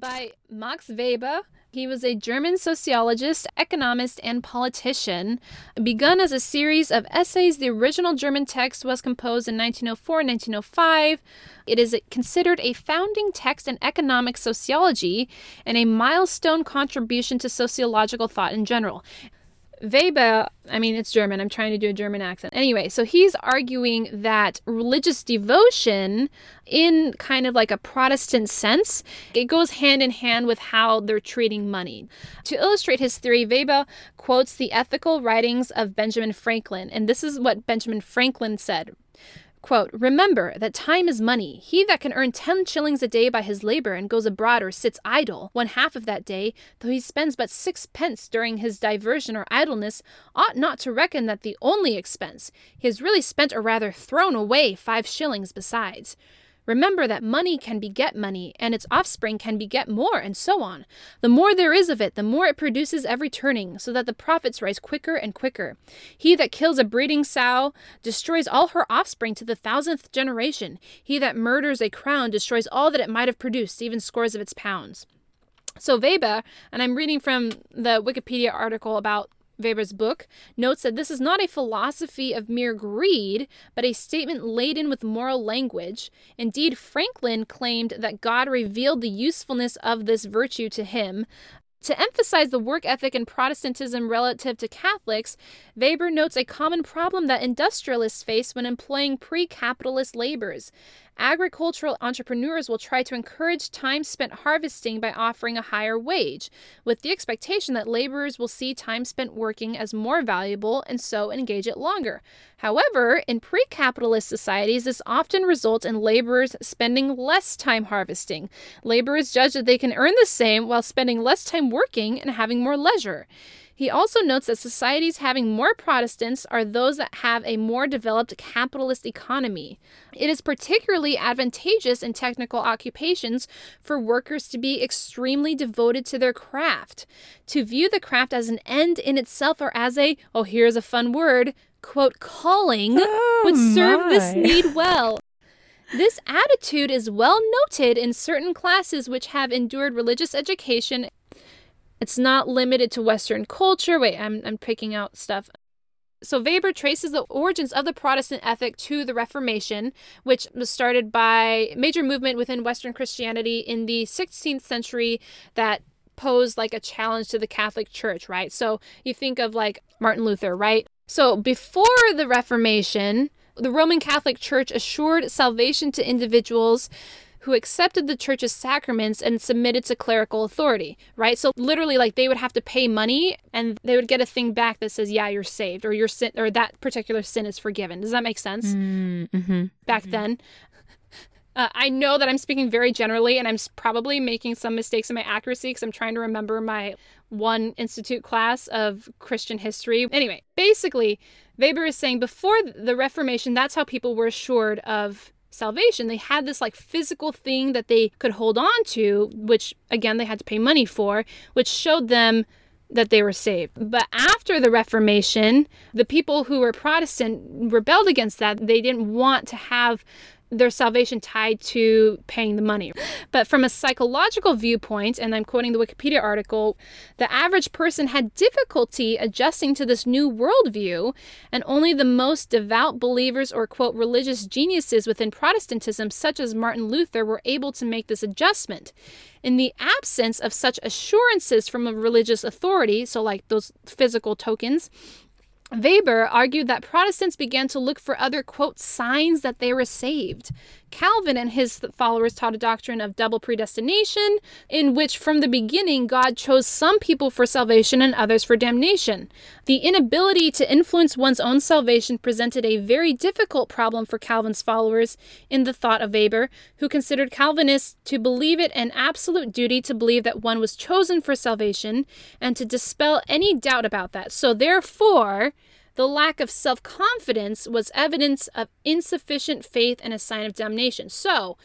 A: by Max Weber. He was a German sociologist, economist, and politician. Begun as a series of essays, the original German text was composed in 1904 and 1905. It is considered a founding text in economic sociology and a milestone contribution to sociological thought in general. Weber, I mean, it's German. I'm trying to do a German accent. Anyway, so he's arguing that religious devotion, in kind of like a Protestant sense, it goes hand in hand with how they're treating money. To illustrate his theory, Weber quotes the ethical writings of Benjamin Franklin. And this is what Benjamin Franklin said Quote, Remember that time is money. He that can earn ten shillings a day by his labor and goes abroad or sits idle, one half of that day, though he spends but sixpence during his diversion or idleness, ought not to reckon that the only expense. He has really spent or rather thrown away five shillings besides. Remember that money can beget money, and its offspring can beget more, and so on. The more there is of it, the more it produces every turning, so that the profits rise quicker and quicker. He that kills a breeding sow destroys all her offspring to the thousandth generation. He that murders a crown destroys all that it might have produced, even scores of its pounds. So Weber, and I'm reading from the Wikipedia article about Weber's book notes that this is not a philosophy of mere greed, but a statement laden with moral language. Indeed, Franklin claimed that God revealed the usefulness of this virtue to him, to emphasize the work ethic in Protestantism relative to Catholics, Weber notes a common problem that industrialists face when employing pre capitalist labors. Agricultural entrepreneurs will try to encourage time spent harvesting by offering a higher wage, with the expectation that laborers will see time spent working as more valuable and so engage it longer. However, in pre capitalist societies, this often results in laborers spending less time harvesting. Laborers judge that they can earn the same while spending less time working and having more leisure. He also notes that societies having more Protestants are those that have a more developed capitalist economy. It is particularly advantageous in technical occupations for workers to be extremely devoted to their craft. To view the craft as an end in itself or as a, oh, here's a fun word, quote, calling
B: Oh,
A: would serve this need well. This attitude is well noted in certain classes which have endured religious education. It's not limited to Western culture. Wait, I'm, I'm picking out stuff. So Weber traces the origins of the Protestant ethic to the Reformation, which was started by a major movement within Western Christianity in the 16th century that posed like a challenge to the Catholic Church, right? So you think of like Martin Luther, right? So before the Reformation, the Roman Catholic Church assured salvation to individuals who accepted the church's sacraments and submitted to clerical authority, right? So literally like they would have to pay money and they would get a thing back that says, "Yeah, you're saved," or your sin or that particular sin is forgiven. Does that make sense?
B: Mm-hmm.
A: Back then. Uh, I know that I'm speaking very generally, and I'm probably making some mistakes in my accuracy because I'm trying to remember my one institute class of Christian history. Anyway, basically, Weber is saying before the Reformation, that's how people were assured of salvation. They had this like physical thing that they could hold on to, which again, they had to pay money for, which showed them that they were saved. But after the Reformation, the people who were Protestant rebelled against that. They didn't want to have their salvation tied to paying the money. But from a psychological viewpoint, and I'm quoting the Wikipedia article, the average person had difficulty adjusting to this new worldview, and only the most devout believers or, quote, religious geniuses within Protestantism, such as Martin Luther, were able to make this adjustment. In the absence of such assurances from a religious authority, so like those physical tokens, Weber argued that Protestants began to look for other, quote, signs that they were saved. Calvin and his followers taught a doctrine of double predestination, in which from the beginning God chose some people for salvation and others for damnation. The inability to influence one's own salvation presented a very difficult problem for Calvin's followers in the thought of Weber, who considered Calvinists to believe it an absolute duty to believe that one was chosen for salvation and to dispel any doubt about that. So, therefore, the lack of self confidence was evidence of insufficient faith and a sign of damnation. So,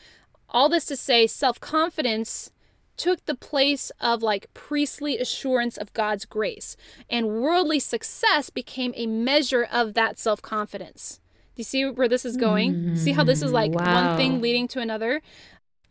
A: all this to say, self confidence took the place of like priestly assurance of God's grace, and worldly success became a measure of that self confidence. Do you see where this is going? Mm-hmm. See how this is like
B: wow.
A: one thing leading to another?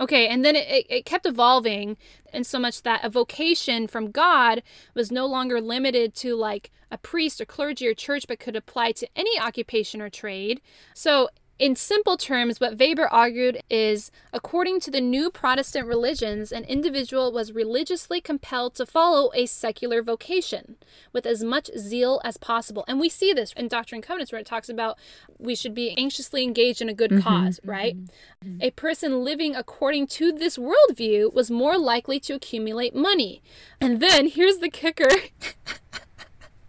A: Okay, and then it, it, it kept evolving, and so much that a vocation from God was no longer limited to like a priest or clergy or church, but could apply to any occupation or trade. So, in simple terms, what Weber argued is according to the new Protestant religions, an individual was religiously compelled to follow a secular vocation with as much zeal as possible. And we see this in Doctrine and Covenants where it talks about we should be anxiously engaged in a good mm-hmm. cause, mm-hmm. right? Mm-hmm. A person living according to this worldview was more likely to accumulate money. And then here's the kicker.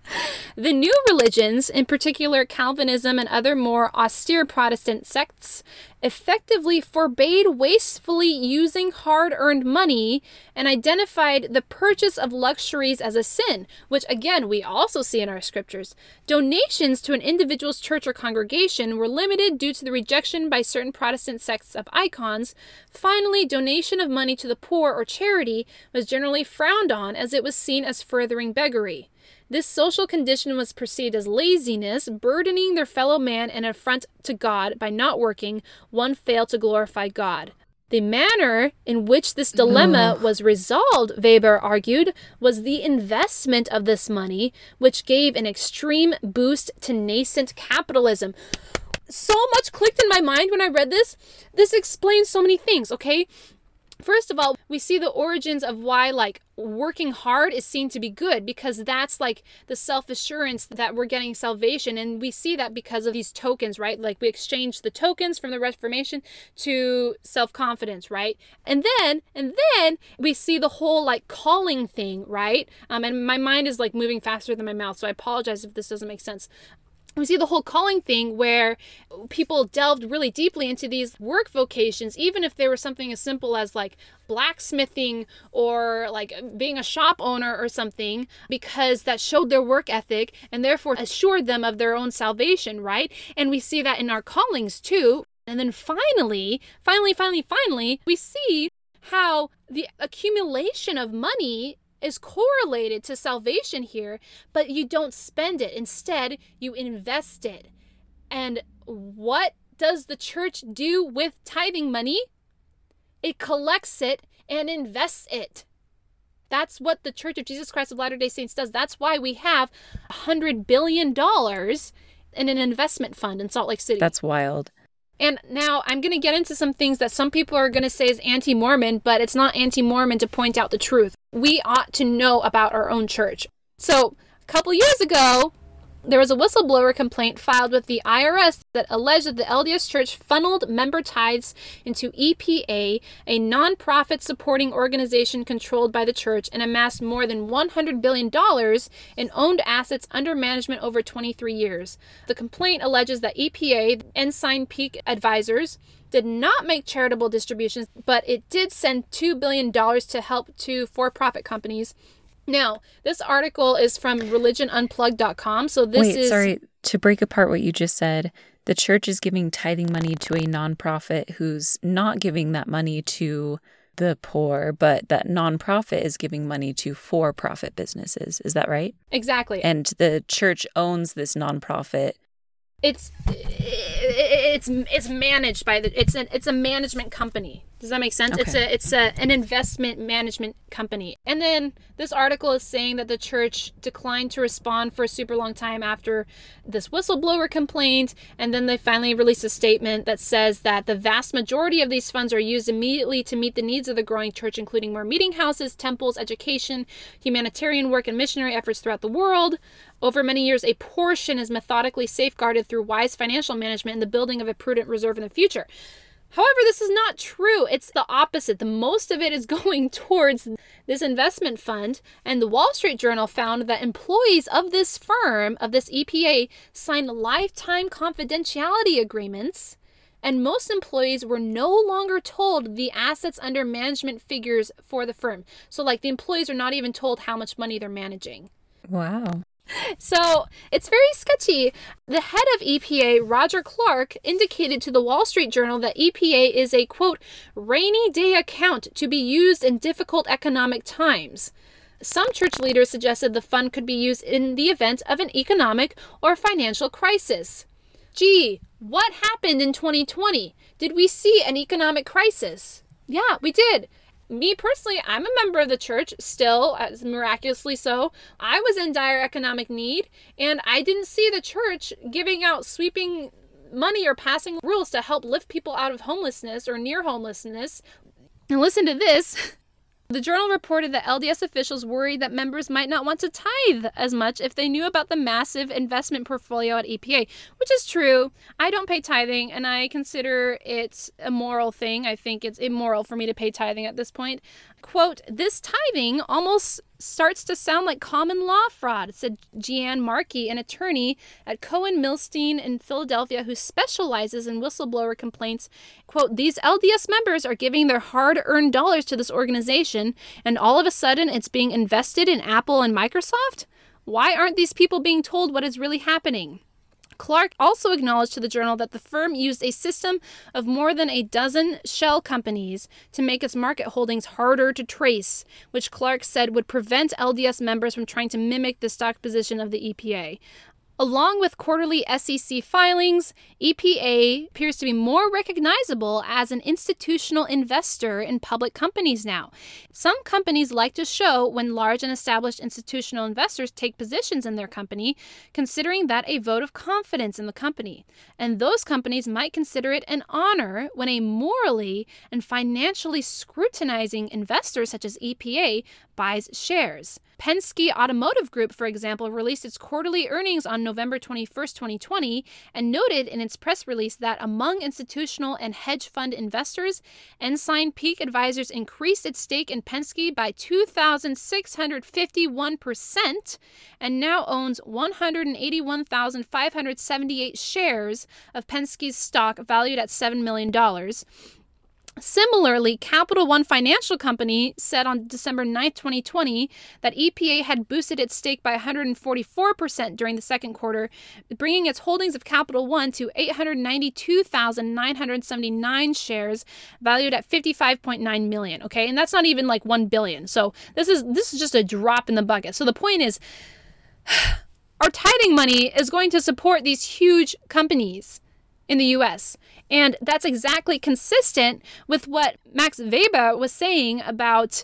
A: The new religions, in particular Calvinism and other more austere Protestant sects, effectively forbade wastefully using hard earned money and identified the purchase of luxuries as a sin, which again we also see in our scriptures. Donations to an individual's church or congregation were limited due to the rejection by certain Protestant sects of icons. Finally, donation of money to the poor or charity was generally frowned on as it was seen as furthering beggary. This social condition was perceived as laziness, burdening their fellow man and affront to God by not working, one failed to glorify God. The manner in which this dilemma was resolved, Weber argued, was the investment of this money, which gave an extreme boost to nascent capitalism. So much clicked in my mind when I read this. This explains so many things, okay? First of all, we see the origins of why like working hard is seen to be good because that's like the self-assurance that we're getting salvation and we see that because of these tokens, right? Like we exchange the tokens from the Reformation to self-confidence, right? And then and then we see the whole like calling thing, right? Um and my mind is like moving faster than my mouth, so I apologize if this doesn't make sense we see the whole calling thing where people delved really deeply into these work vocations, even if they were something as simple as like blacksmithing or like being a shop owner or something, because that showed their work ethic and therefore assured them of their own salvation, right? And we see that in our callings too. And then finally, finally, finally, finally, we see how the accumulation of money is correlated to salvation here, but you don't spend it. Instead, you invest it. And what does the church do with tithing money? It collects it and invests it. That's what the Church of Jesus Christ of Latter day Saints does. That's why we have $100 billion in an investment fund in Salt Lake City.
B: That's wild.
A: And now I'm going to get into some things that some people are going to say is anti Mormon, but it's not anti Mormon to point out the truth. We ought to know about our own church. So, a couple years ago, there was a whistleblower complaint filed with the IRS that alleged that the LDS Church funneled member tithes into EPA, a nonprofit supporting organization controlled by the church, and amassed more than $100 billion in owned assets under management over 23 years. The complaint alleges that EPA, Ensign Peak Advisors, did not make charitable distributions, but it did send $2 billion to help to for profit companies now, this article is from religionunplugged.com. So this
B: Wait,
A: is
B: sorry to break apart what you just said. The church is giving tithing money to a nonprofit who's not giving that money to the poor, but that nonprofit is giving money to for profit businesses. Is that right?
A: Exactly.
B: And the church owns this nonprofit
A: it's it's it's managed by the it's a it's a management company. Does that make sense? Okay. It's a it's a an investment management company. And then this article is saying that the church declined to respond for a super long time after this whistleblower complaint, and then they finally released a statement that says that the vast majority of these funds are used immediately to meet the needs of the growing church, including more meeting houses, temples, education, humanitarian work, and missionary efforts throughout the world. Over many years, a portion is methodically safeguarded through wise financial management and the building of a prudent reserve in the future. However, this is not true. It's the opposite. The most of it is going towards this investment fund. And the Wall Street Journal found that employees of this firm, of this EPA, signed lifetime confidentiality agreements. And most employees were no longer told the assets under management figures for the firm. So, like, the employees are not even told how much money they're managing.
B: Wow.
A: So it's very sketchy. The head of EPA, Roger Clark, indicated to the Wall Street Journal that EPA is a quote, rainy day account to be used in difficult economic times. Some church leaders suggested the fund could be used in the event of an economic or financial crisis. Gee, what happened in 2020? Did we see an economic crisis? Yeah, we did me personally, I'm a member of the church still, as miraculously so. I was in dire economic need, and I didn't see the church giving out sweeping money or passing rules to help lift people out of homelessness or near homelessness. And listen to this The journal reported that LDS officials worried that members might not want to tithe as much if they knew about the massive investment portfolio at EPA, which is true. I don't pay tithing and I consider it a moral thing. I think it's immoral for me to pay tithing at this point. Quote, this tithing almost starts to sound like common law fraud, said Jeanne Markey, an attorney at Cohen Milstein in Philadelphia who specializes in whistleblower complaints. Quote, these LDS members are giving their hard earned dollars to this organization, and all of a sudden it's being invested in Apple and Microsoft? Why aren't these people being told what is really happening? Clark also acknowledged to the journal that the firm used a system of more than a dozen shell companies to make its market holdings harder to trace, which Clark said would prevent LDS members from trying to mimic the stock position of the EPA. Along with quarterly SEC filings, EPA appears to be more recognizable as an institutional investor in public companies now. Some companies like to show when large and established institutional investors take positions in their company, considering that a vote of confidence in the company. And those companies might consider it an honor when a morally and financially scrutinizing investor such as EPA buys shares. Penske Automotive Group, for example, released its quarterly earnings on November 21st, 2020, and noted in its press release that among institutional and hedge fund investors, Ensign Peak Advisors increased its stake in Penske by 2,651% and now owns 181,578 shares of Penske's stock valued at $7 million. Similarly, Capital One Financial Company said on December 9, 2020, that EPA had boosted its stake by 144% during the second quarter, bringing its holdings of Capital One to 892,979 shares valued at 55.9 million, okay? And that's not even like 1 billion. So, this is this is just a drop in the bucket. So the point is our tithing money is going to support these huge companies in the US. And that's exactly consistent with what Max Weber was saying about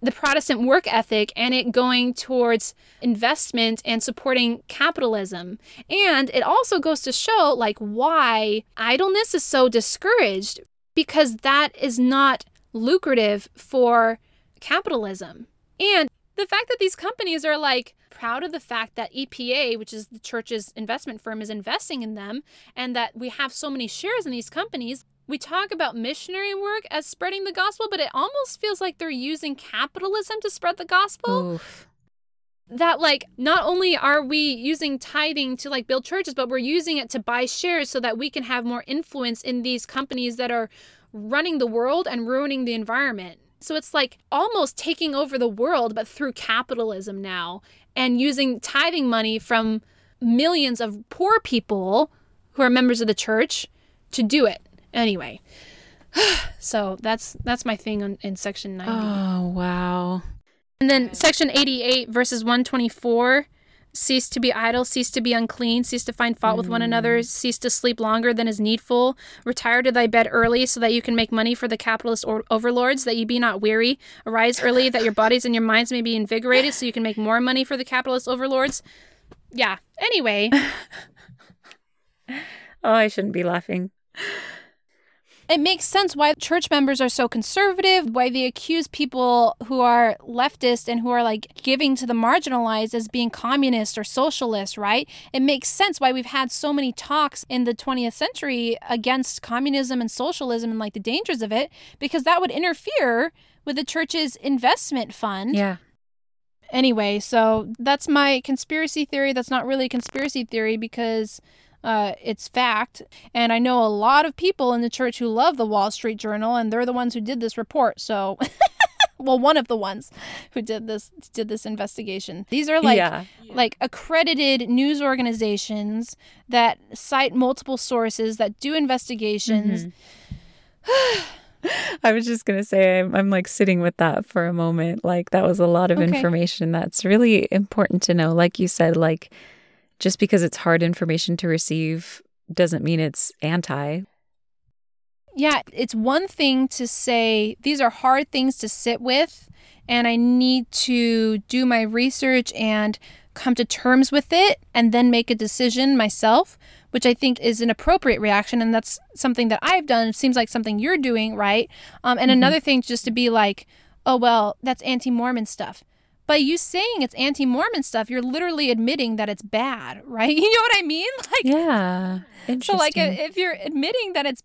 A: the Protestant work ethic and it going towards investment and supporting capitalism. And it also goes to show like why idleness is so discouraged because that is not lucrative for capitalism. And the fact that these companies are like proud of the fact that EPA, which is the church's investment firm, is investing in them and that we have so many shares in these companies. We talk about missionary work as spreading the gospel, but it almost feels like they're using capitalism to spread the gospel. Oof. That, like, not only are we using tithing to like build churches, but we're using it to buy shares so that we can have more influence in these companies that are running the world and ruining the environment. So it's like almost taking over the world, but through capitalism now and using tithing money from millions of poor people who are members of the church to do it. Anyway, so that's that's my thing on, in section 90.
B: Oh, wow.
A: And then section 88 verses 124 cease to be idle, cease to be unclean, cease to find fault mm. with one another, mm. cease to sleep longer than is needful, retire to thy bed early so that you can make money for the capitalist or- overlords, that ye be not weary, arise early that your bodies and your minds may be invigorated so you can make more money for the capitalist overlords. Yeah. Anyway.
B: oh, I shouldn't be laughing
A: it makes sense why church members are so conservative, why they accuse people who are leftist and who are like giving to the marginalized as being communist or socialist, right? It makes sense why we've had so many talks in the 20th century against communism and socialism and like the dangers of it, because that would interfere with the church's investment fund.
B: Yeah.
A: Anyway, so that's my conspiracy theory. That's not really a conspiracy theory because uh, it's fact. And I know a lot of people in the church who love the Wall Street Journal, and they're the ones who did this report. So. well one of the ones who did this did this investigation these are like yeah. like accredited news organizations that cite multiple sources that do investigations
B: mm-hmm. I was just going to say, I'm, I'm, like sitting with that for a moment. Like, that was a lot of okay. information that's really important to know. Like you said, like, just because it's hard information to receive doesn't mean it's anti.
A: Yeah, it's one thing to say these are hard things to sit with, and I need to do my research and come to terms with it and then make a decision myself, which I think is an appropriate reaction. And that's something that I've done. It seems like something you're doing, right? Um, and mm-hmm. another thing, just to be like, oh, well, that's anti Mormon stuff by you saying it's anti-Mormon stuff, you're literally admitting that it's bad, right? You know what I mean?
B: Like Yeah.
A: So like if you're admitting that it's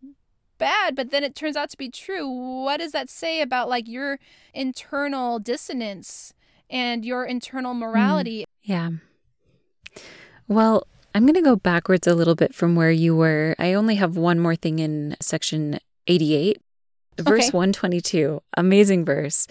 A: bad, but then it turns out to be true, what does that say about like your internal dissonance and your internal morality? Mm,
B: yeah. Well, I'm going to go backwards a little bit from where you were. I only have one more thing in section 88, verse okay. 122. Amazing verse.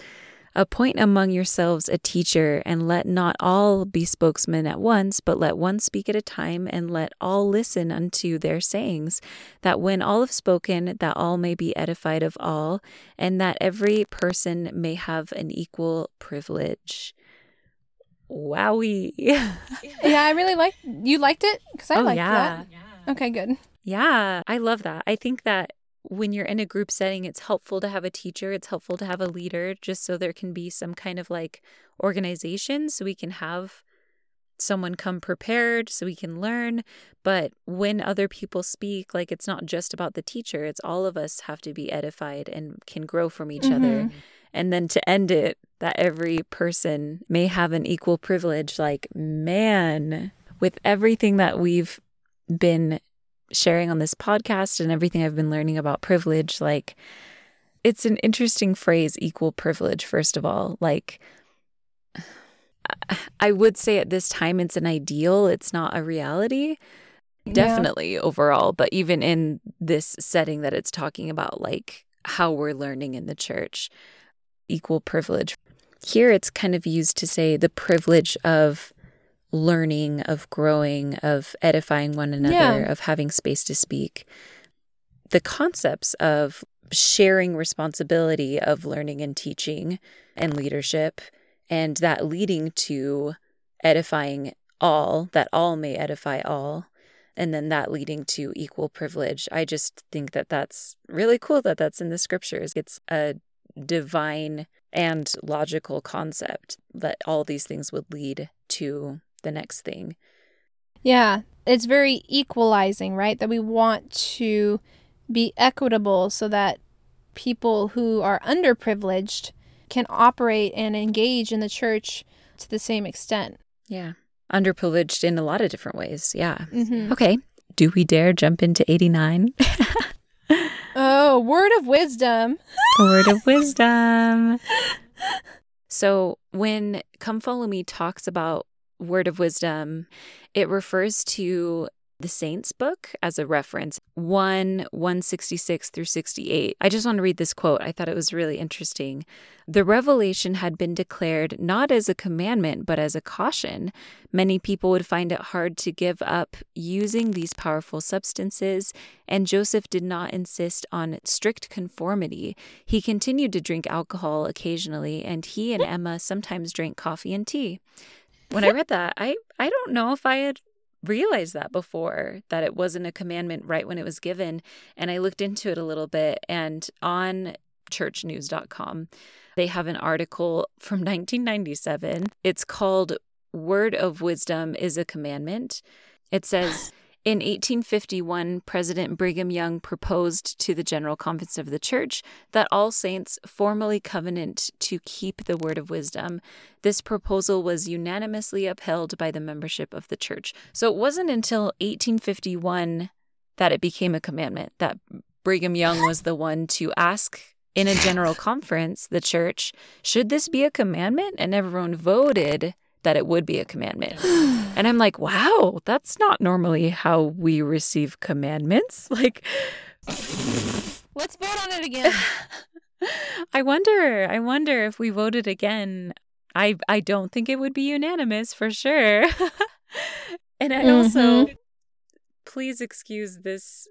B: Appoint among yourselves a teacher, and let not all be spokesmen at once, but let one speak at a time, and let all listen unto their sayings, that when all have spoken, that all may be edified of all, and that every person may have an equal privilege. Wowie.
A: yeah, I really like you liked it because I oh, liked yeah. that. Yeah. Okay, good.
B: Yeah, I love that. I think that when you're in a group setting, it's helpful to have a teacher, it's helpful to have a leader, just so there can be some kind of like organization so we can have someone come prepared so we can learn. But when other people speak, like it's not just about the teacher, it's all of us have to be edified and can grow from each mm-hmm. other. And then to end it, that every person may have an equal privilege. Like, man, with everything that we've been sharing on this podcast and everything I've been learning about privilege, like, it's an interesting phrase, equal privilege, first of all. Like, I would say at this time it's an ideal, it's not a reality. Definitely yeah. overall, but even in this setting that it's talking about, like how we're learning in the church, equal privilege. Here it's kind of used to say the privilege of learning, of growing, of edifying one another, yeah. of having space to speak. The concepts of sharing responsibility of learning and teaching and leadership and that leading to edifying all, that all may edify all, and then that leading to equal privilege. I just think that that's really cool that that's in the scriptures. It's a divine and logical concept that all these things would lead to the next thing.
C: Yeah, it's very equalizing, right? That we want to be equitable so that people who are underprivileged can operate and engage in the church to the same extent.
B: Yeah. Underprivileged in a lot of different ways. Yeah. Mm-hmm. Okay. Do we dare jump into 89?
C: oh, word of wisdom.
B: word of wisdom. So when Come Follow Me talks about word of wisdom, it refers to the Saints book as a reference, 1 166 through 68. I just want to read this quote. I thought it was really interesting. The revelation had been declared not as a commandment, but as a caution. Many people would find it hard to give up using these powerful substances, and Joseph did not insist on strict conformity. He continued to drink alcohol occasionally, and he and Emma sometimes drank coffee and tea. When I read that, I, I don't know if I had realized that before that it wasn't a commandment right when it was given and i looked into it a little bit and on churchnews.com they have an article from 1997 it's called word of wisdom is a commandment. It says in 1851, President Brigham Young proposed to the General Conference of the Church that all saints formally covenant to keep the word of wisdom. This proposal was unanimously upheld by the membership of the church. So it wasn't until 1851 that it became a commandment, that Brigham Young was the one to ask in a general conference, the church, should this be a commandment? And everyone voted that it would be a commandment. and I'm like, wow, that's not normally how we receive commandments. Like,
C: let's vote on it again.
B: I wonder, I wonder if we voted again. I I don't think it would be unanimous for sure. and I mm-hmm. also please excuse this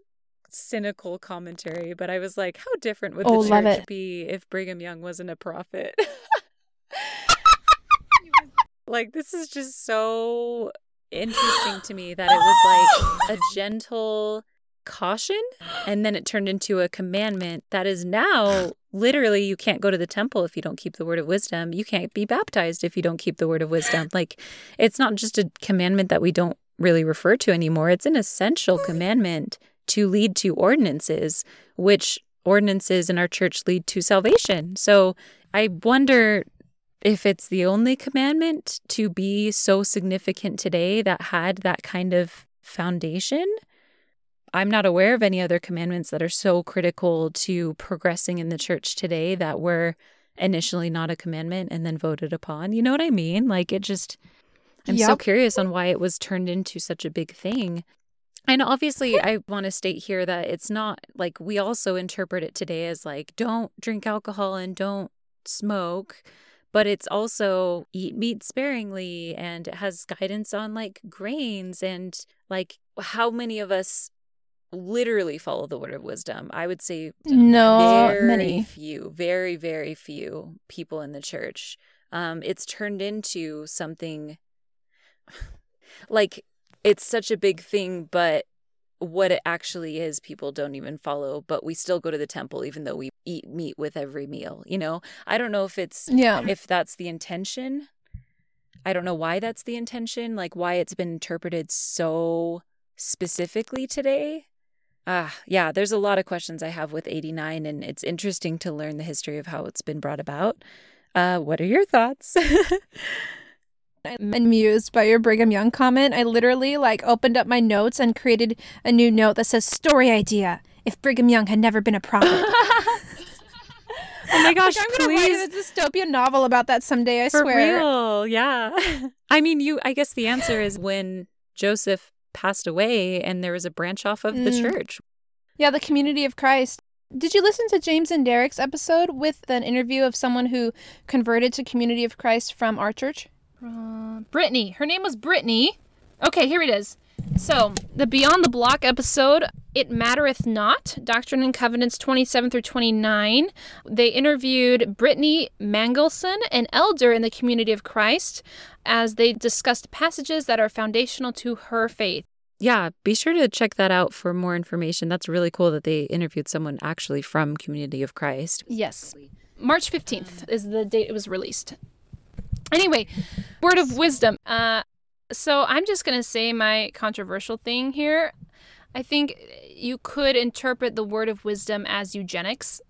B: cynical commentary, but I was like, how different would the oh, church be if Brigham Young wasn't a prophet? Like, this is just so interesting to me that it was like a gentle caution and then it turned into a commandment that is now literally you can't go to the temple if you don't keep the word of wisdom. You can't be baptized if you don't keep the word of wisdom. Like it's not just a commandment that we don't really refer to anymore. It's an essential commandment to lead to ordinances which ordinances in our church lead to salvation. So i wonder if it's the only commandment to be so significant today that had that kind of foundation. I'm not aware of any other commandments that are so critical to progressing in the church today that were initially not a commandment and then voted upon. You know what I mean? Like it just, I'm yep. so curious on why it was turned into such a big thing. And obviously, I want to state here that it's not like we also interpret it today as like, don't drink alcohol and don't smoke but it's also eat meat sparingly and it has guidance on like grains and like how many of us literally follow the word of wisdom. I would say
C: no
B: very
C: many.
B: few very very few people in the church um it's turned into something like it's such a big thing but what it actually is people don't even follow but we still go to the temple even though we eat meat with every meal you know i don't know if it's yeah if that's the intention i don't know why that's the intention like why it's been interpreted so specifically today ah yeah there's a lot of questions i have with 89 and it's interesting to learn the history of how it's been brought about Uh, what are your thoughts?
C: I'm amused by your Brigham Young comment. I literally like opened up my notes and created a new note that says story idea. If Brigham Young had never been a prophet.
B: oh my gosh,
C: like, I'm gonna write a dystopian novel about that someday, I swear.
B: For
C: swear.
B: real, yeah. I mean, you. I guess the answer is when Joseph passed away, and there was a branch off of the
C: Mm.
B: church.
C: Yeah, the community of Christ. Did you listen to James and Derek's episode with an interview of someone who converted to Community of Christ from our church?
A: Uh, Brittany. Her name was Brittany. Okay, here it is. So, the Beyond the Block episode, It Mattereth Not, Doctrine and Covenants 27 through 29. They interviewed Brittany Mangelson, an elder in the community of Christ, as they discussed passages that are foundational to her faith.
B: Yeah, be sure to check that out for more information. That's really cool that they interviewed someone actually from Community of Christ.
A: Yes. March 15th is the date it was released. Anyway, word of wisdom. Uh, so I'm just going to say my controversial thing here. I think you could interpret the word of wisdom as eugenics.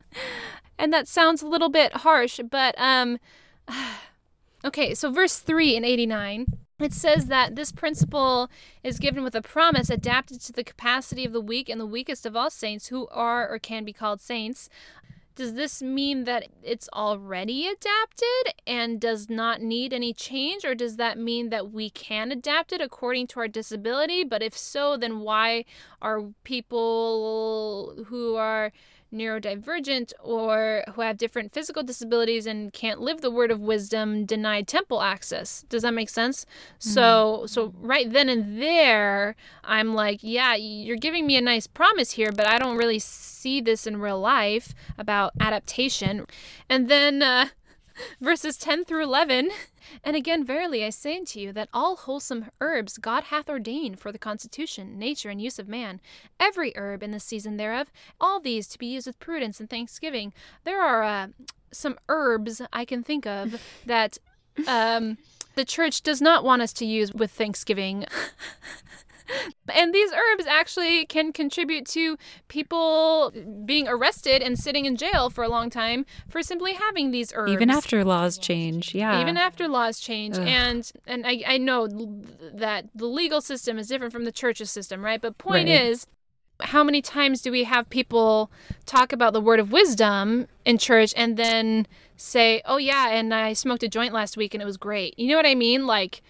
A: And that sounds a little bit harsh, but um okay, so verse 3 in 89 it says that this principle is given with a promise adapted to the capacity of the weak and the weakest of all saints who are or can be called saints. Does this mean that it's already adapted and does not need any change, or does that mean that we can adapt it according to our disability? But if so, then why are people who are neurodivergent or who have different physical disabilities and can't live the word of wisdom denied temple access. Does that make sense? So so right then and there i'm like yeah you're giving me a nice promise here but i don't really see this in real life about adaptation. And then uh verses 10 through 11. And again, verily I say unto you that all wholesome herbs God hath ordained for the constitution, nature, and use of man, every herb in the season thereof, all these to be used with prudence and thanksgiving. There are uh, some herbs I can think of that um, the church does not want us to use with thanksgiving. And these herbs actually can contribute to people being arrested and sitting in jail for a long time for simply having these herbs.
B: Even after laws change, yeah.
A: Even after laws change.
B: Ugh.
A: And and I, I know that the legal system is different from the church's system, right? But point
B: Right.
A: is, how many times do we have people talk about the word of wisdom in church and then say, oh, yeah, and I smoked a joint last week and it was great? You know what I mean? Like,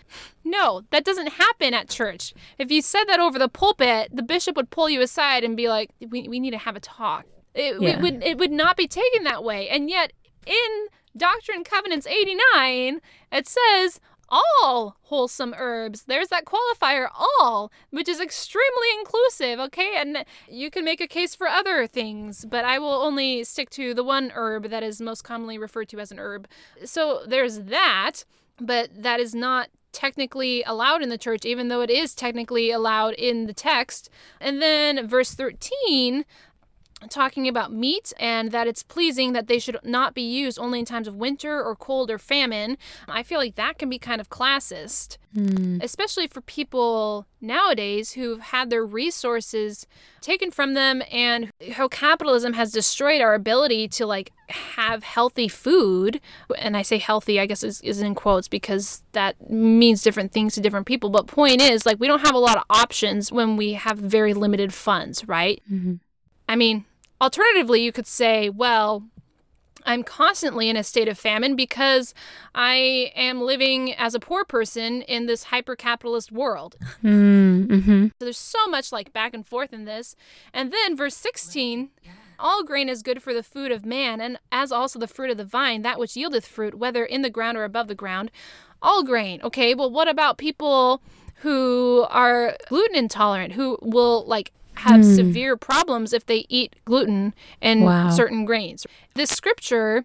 A: no, that doesn't happen at church. If you said that over the pulpit, the bishop would pull you aside and be like, we, we need to have a talk. It,
B: Yeah.
A: it would, it would not be taken that way. And yet, in Doctrine and Covenants 89, it says, all wholesome herbs. There's that qualifier, all, which is extremely inclusive, okay? And you can make a case for other things, but I will only stick to the one herb that is most commonly referred to as an herb. So there's that, but that is not technically allowed in the church, even though it is technically allowed in the text. And then verse 13 talking about meat and that it's pleasing that they should not be used only in times of winter or cold or famine. I feel like that can be kind of classist,
B: Hmm.
A: especially for people nowadays who've had their resources taken from them and how capitalism has destroyed our ability to like have healthy food. And I say healthy, I guess is, is in quotes because that means different things to different people. But point is like we don't have a lot of options when we have very limited funds, right?
B: Mhm.
A: I mean, alternatively, you could say, well, I'm constantly in a state of famine because I am living as a poor person in this hyper capitalist world.
B: Mm, mhm.
A: So there's so much like back and forth in this. And then verse 16 all grain is good for the food of man, and as also the fruit of the vine, that which yieldeth fruit, whether in the ground or above the ground. All grain. Okay, well, what about people who are gluten intolerant, who will like have
B: Hmm.
A: severe problems if they eat gluten and
B: Wow.
A: certain grains? This scripture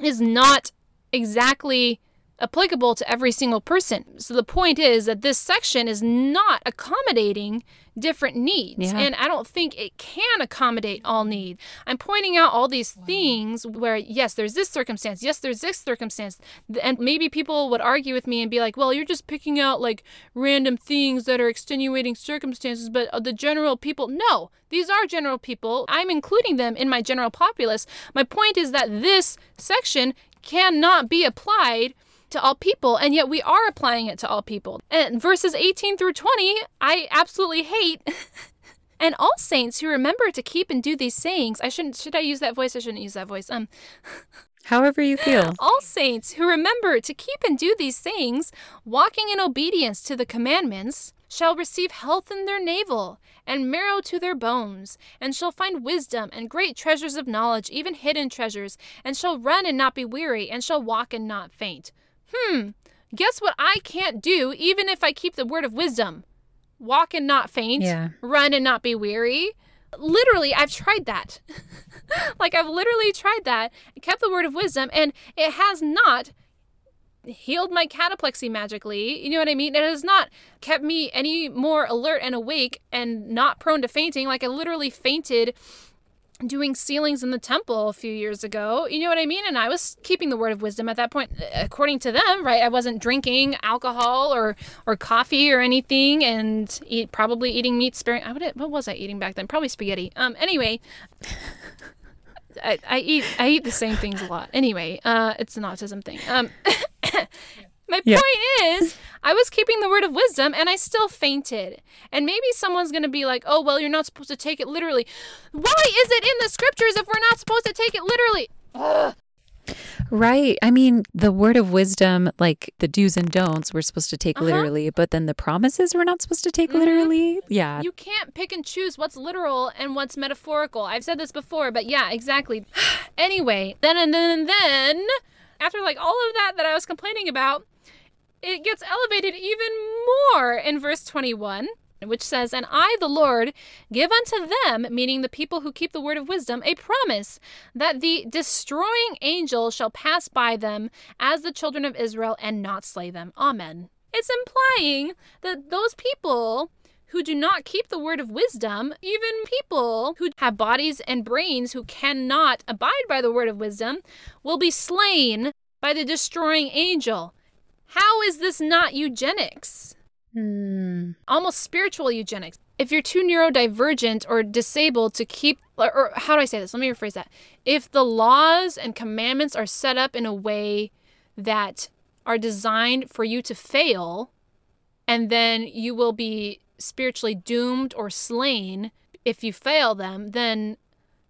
A: is not exactly applicable to every single person. So the point is that this section is not accommodating different needs.
B: Yeah.
A: And I don't think it can accommodate all need. I'm pointing out all these things where yes, there's this circumstance, yes, there's this circumstance. And maybe people would argue with me and be like, "Well, you're just picking out like random things that are extenuating circumstances, but uh, the general people no, these are general people. I'm including them in my general populace. My point is that this section cannot be applied to all people, and yet we are applying it to all people. And verses 18 through 20, I absolutely hate. and all saints who remember to keep and do these sayings, I shouldn't, should I use that voice? I shouldn't use that voice. Um,
B: However you feel.
A: all saints who remember to keep and do these sayings, walking in obedience to the commandments, shall receive health in their navel, and marrow to their bones, and shall find wisdom and great treasures of knowledge, even hidden treasures, and shall run and not be weary, and shall walk and not faint. Hmm, guess what I can't do even if I keep the word of wisdom? Walk and not faint,
B: Yeah.
A: run and not be weary. Literally, I've tried that. like, I've literally tried that, kept the word of wisdom, and it has not healed my cataplexy magically. You know what I mean? It has not kept me any more alert and awake and not prone to fainting. Like, I literally fainted doing sealings in the temple a few years ago. You know what I mean? And I was keeping the word of wisdom at that point, according to them, right? I wasn't drinking alcohol or or coffee or anything, and eat probably eating meat sparing. I would. What was I eating back then? Probably spaghetti. Um. Anyway. I, I eat I eat the same things a lot. Anyway, uh, it's an autism thing. Um, my point is, I was keeping the word of wisdom, and I still fainted. And maybe someone's gonna be like, "Oh, well, you're not supposed to take it literally." Why is it in the scriptures if we're not supposed to take it literally? Ugh.
B: Right. I mean, the word of wisdom, like the do's and don'ts, we're supposed to take
A: Uh-huh.
B: literally, but then the promises we're not supposed to take
A: Mhm.
B: literally. Yeah.
A: You can't pick and choose what's literal and what's metaphorical. I've said this before, but yeah, exactly. anyway, then and then and then, after like all of that that I was complaining about, it gets elevated even more in verse 21, which says, And I, the Lord, give unto them, meaning the people who keep the word of wisdom, a promise that the destroying angel shall pass by them as the children of Israel and not slay them. Amen. It's implying that those people who do not keep the word of wisdom, even people who have bodies and brains who cannot abide by the word of wisdom, will be slain by the destroying angel. How is this not eugenics?
B: Hmm.
A: Almost spiritual eugenics. If you're too neurodivergent or disabled to keep, or, or how do I say this? Let me rephrase that. If the laws and commandments are set up in a way that are designed for you to fail, and then you will be spiritually doomed or slain if you fail them, then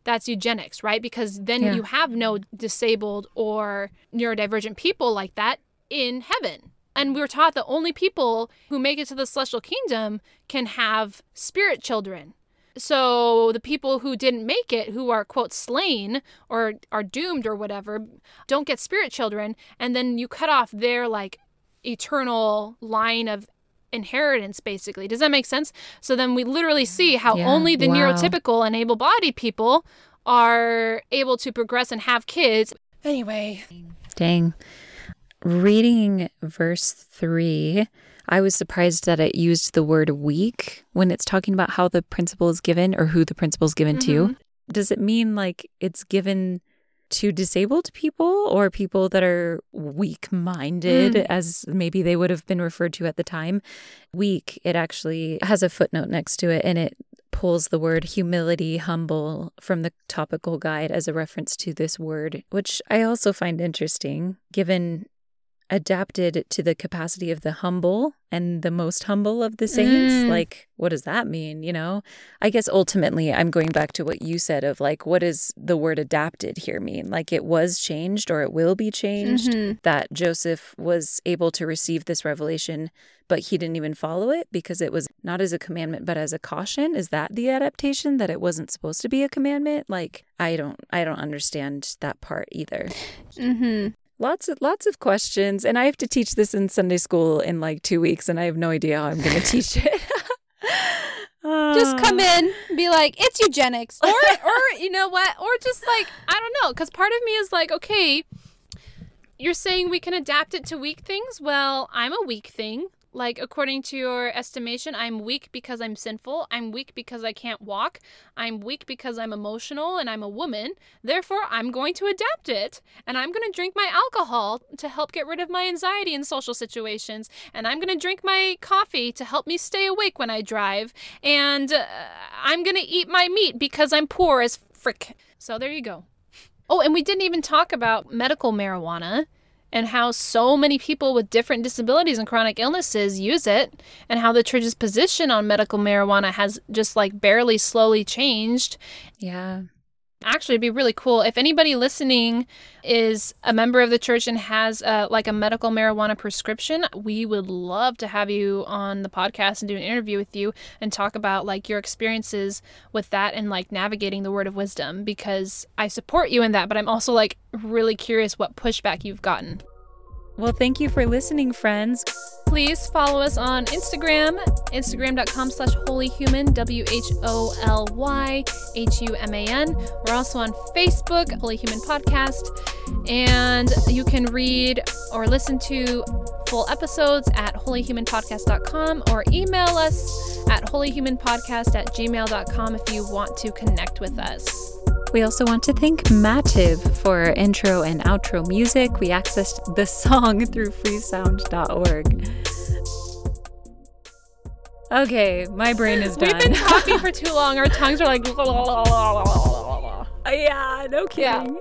A: that's eugenics, right? Because then
B: Yeah.
A: you have no disabled or neurodivergent people like that in heaven. And we're taught that only people who make it to the celestial kingdom can have spirit children. So the people who didn't make it, who are quote slain or are doomed or whatever, don't get spirit children, and then you cut off their like eternal line of inheritance basically. Does that make sense? So then we literally see how
B: Yeah.
A: only the
B: Wow.
A: neurotypical and able-bodied people are able to progress and have kids. Anyway,
B: Dang. Reading verse 3, I was surprised that it used the word weak when it's talking about how the principle is given or who the principle is given to. Does it mean like it's given to disabled people or people that are weak minded,
A: Mm.
B: as maybe they would have been referred to at the time? Weak, it actually has a footnote next to it and it pulls the word humility, humble from the topical guide as a reference to this word, which I also find interesting given adapted to the capacity of the humble and the most humble of the saints.
A: Mm.
B: Like, what does that mean? You know, I guess ultimately I'm going back to what you said of like, what does the word adapted here mean? Like, it was changed or it will be changed.
C: Mhm.
B: That Joseph was able to receive this revelation, but he didn't even follow it because it was not as a commandment, but as a caution. Is that the adaptation that it wasn't supposed to be a commandment? Like, I don't, I don't understand that part either.
C: Mhm.
B: Lots of lots of questions, and I have to teach this in Sunday school in like two weeks, and I have no idea how I'm going to teach it.
C: Just come
B: Ah.
C: in, be like, it's eugenics.
A: or or you know what or just like i don't know because part of me is like okay you're saying we can adapt it to weak things well i'm a weak thing like according to your estimation i'm weak because i'm sinful. I'm weak because i can't walk. I'm weak because i'm emotional and i'm a woman. Therefore i'm going to adapt it and i'm going to drink my alcohol to help get rid of my anxiety in social situations and i'm going to drink my coffee to help me stay awake when i drive and uh, i'm going to eat my meat because i'm poor as frick. So there you go. Oh, and we didn't even talk about medical marijuana and how so many people with different disabilities and chronic illnesses use it, and how the church's position on medical marijuana has just like barely slowly changed.
B: Yeah.
A: Actually, it'd be really cool if anybody listening is a member of the church and has a, like a medical marijuana prescription. We would love to have you on the podcast and do an interview with you and talk about like your experiences with that and like navigating the word of wisdom because I support you in that, but I'm also like really curious what pushback you've gotten.
B: Well, thank you for listening, friends.
A: Please follow us on Instagram, instagram.com slash wholyhuman, W H O L Y H U M A N. We're also on Facebook, Wholy Human Podcast. And you can read or listen to full episodes at wholyhumanpodcast.com or email us at wholyhumanpodcast at gmail.com if you want to connect with us.
B: We also want to thank Mativ for intro and outro music. We accessed the song through freesound.org. Okay, my brain is done.
A: We've been talking for too long. Our tongues are like.
B: yeah, no kidding.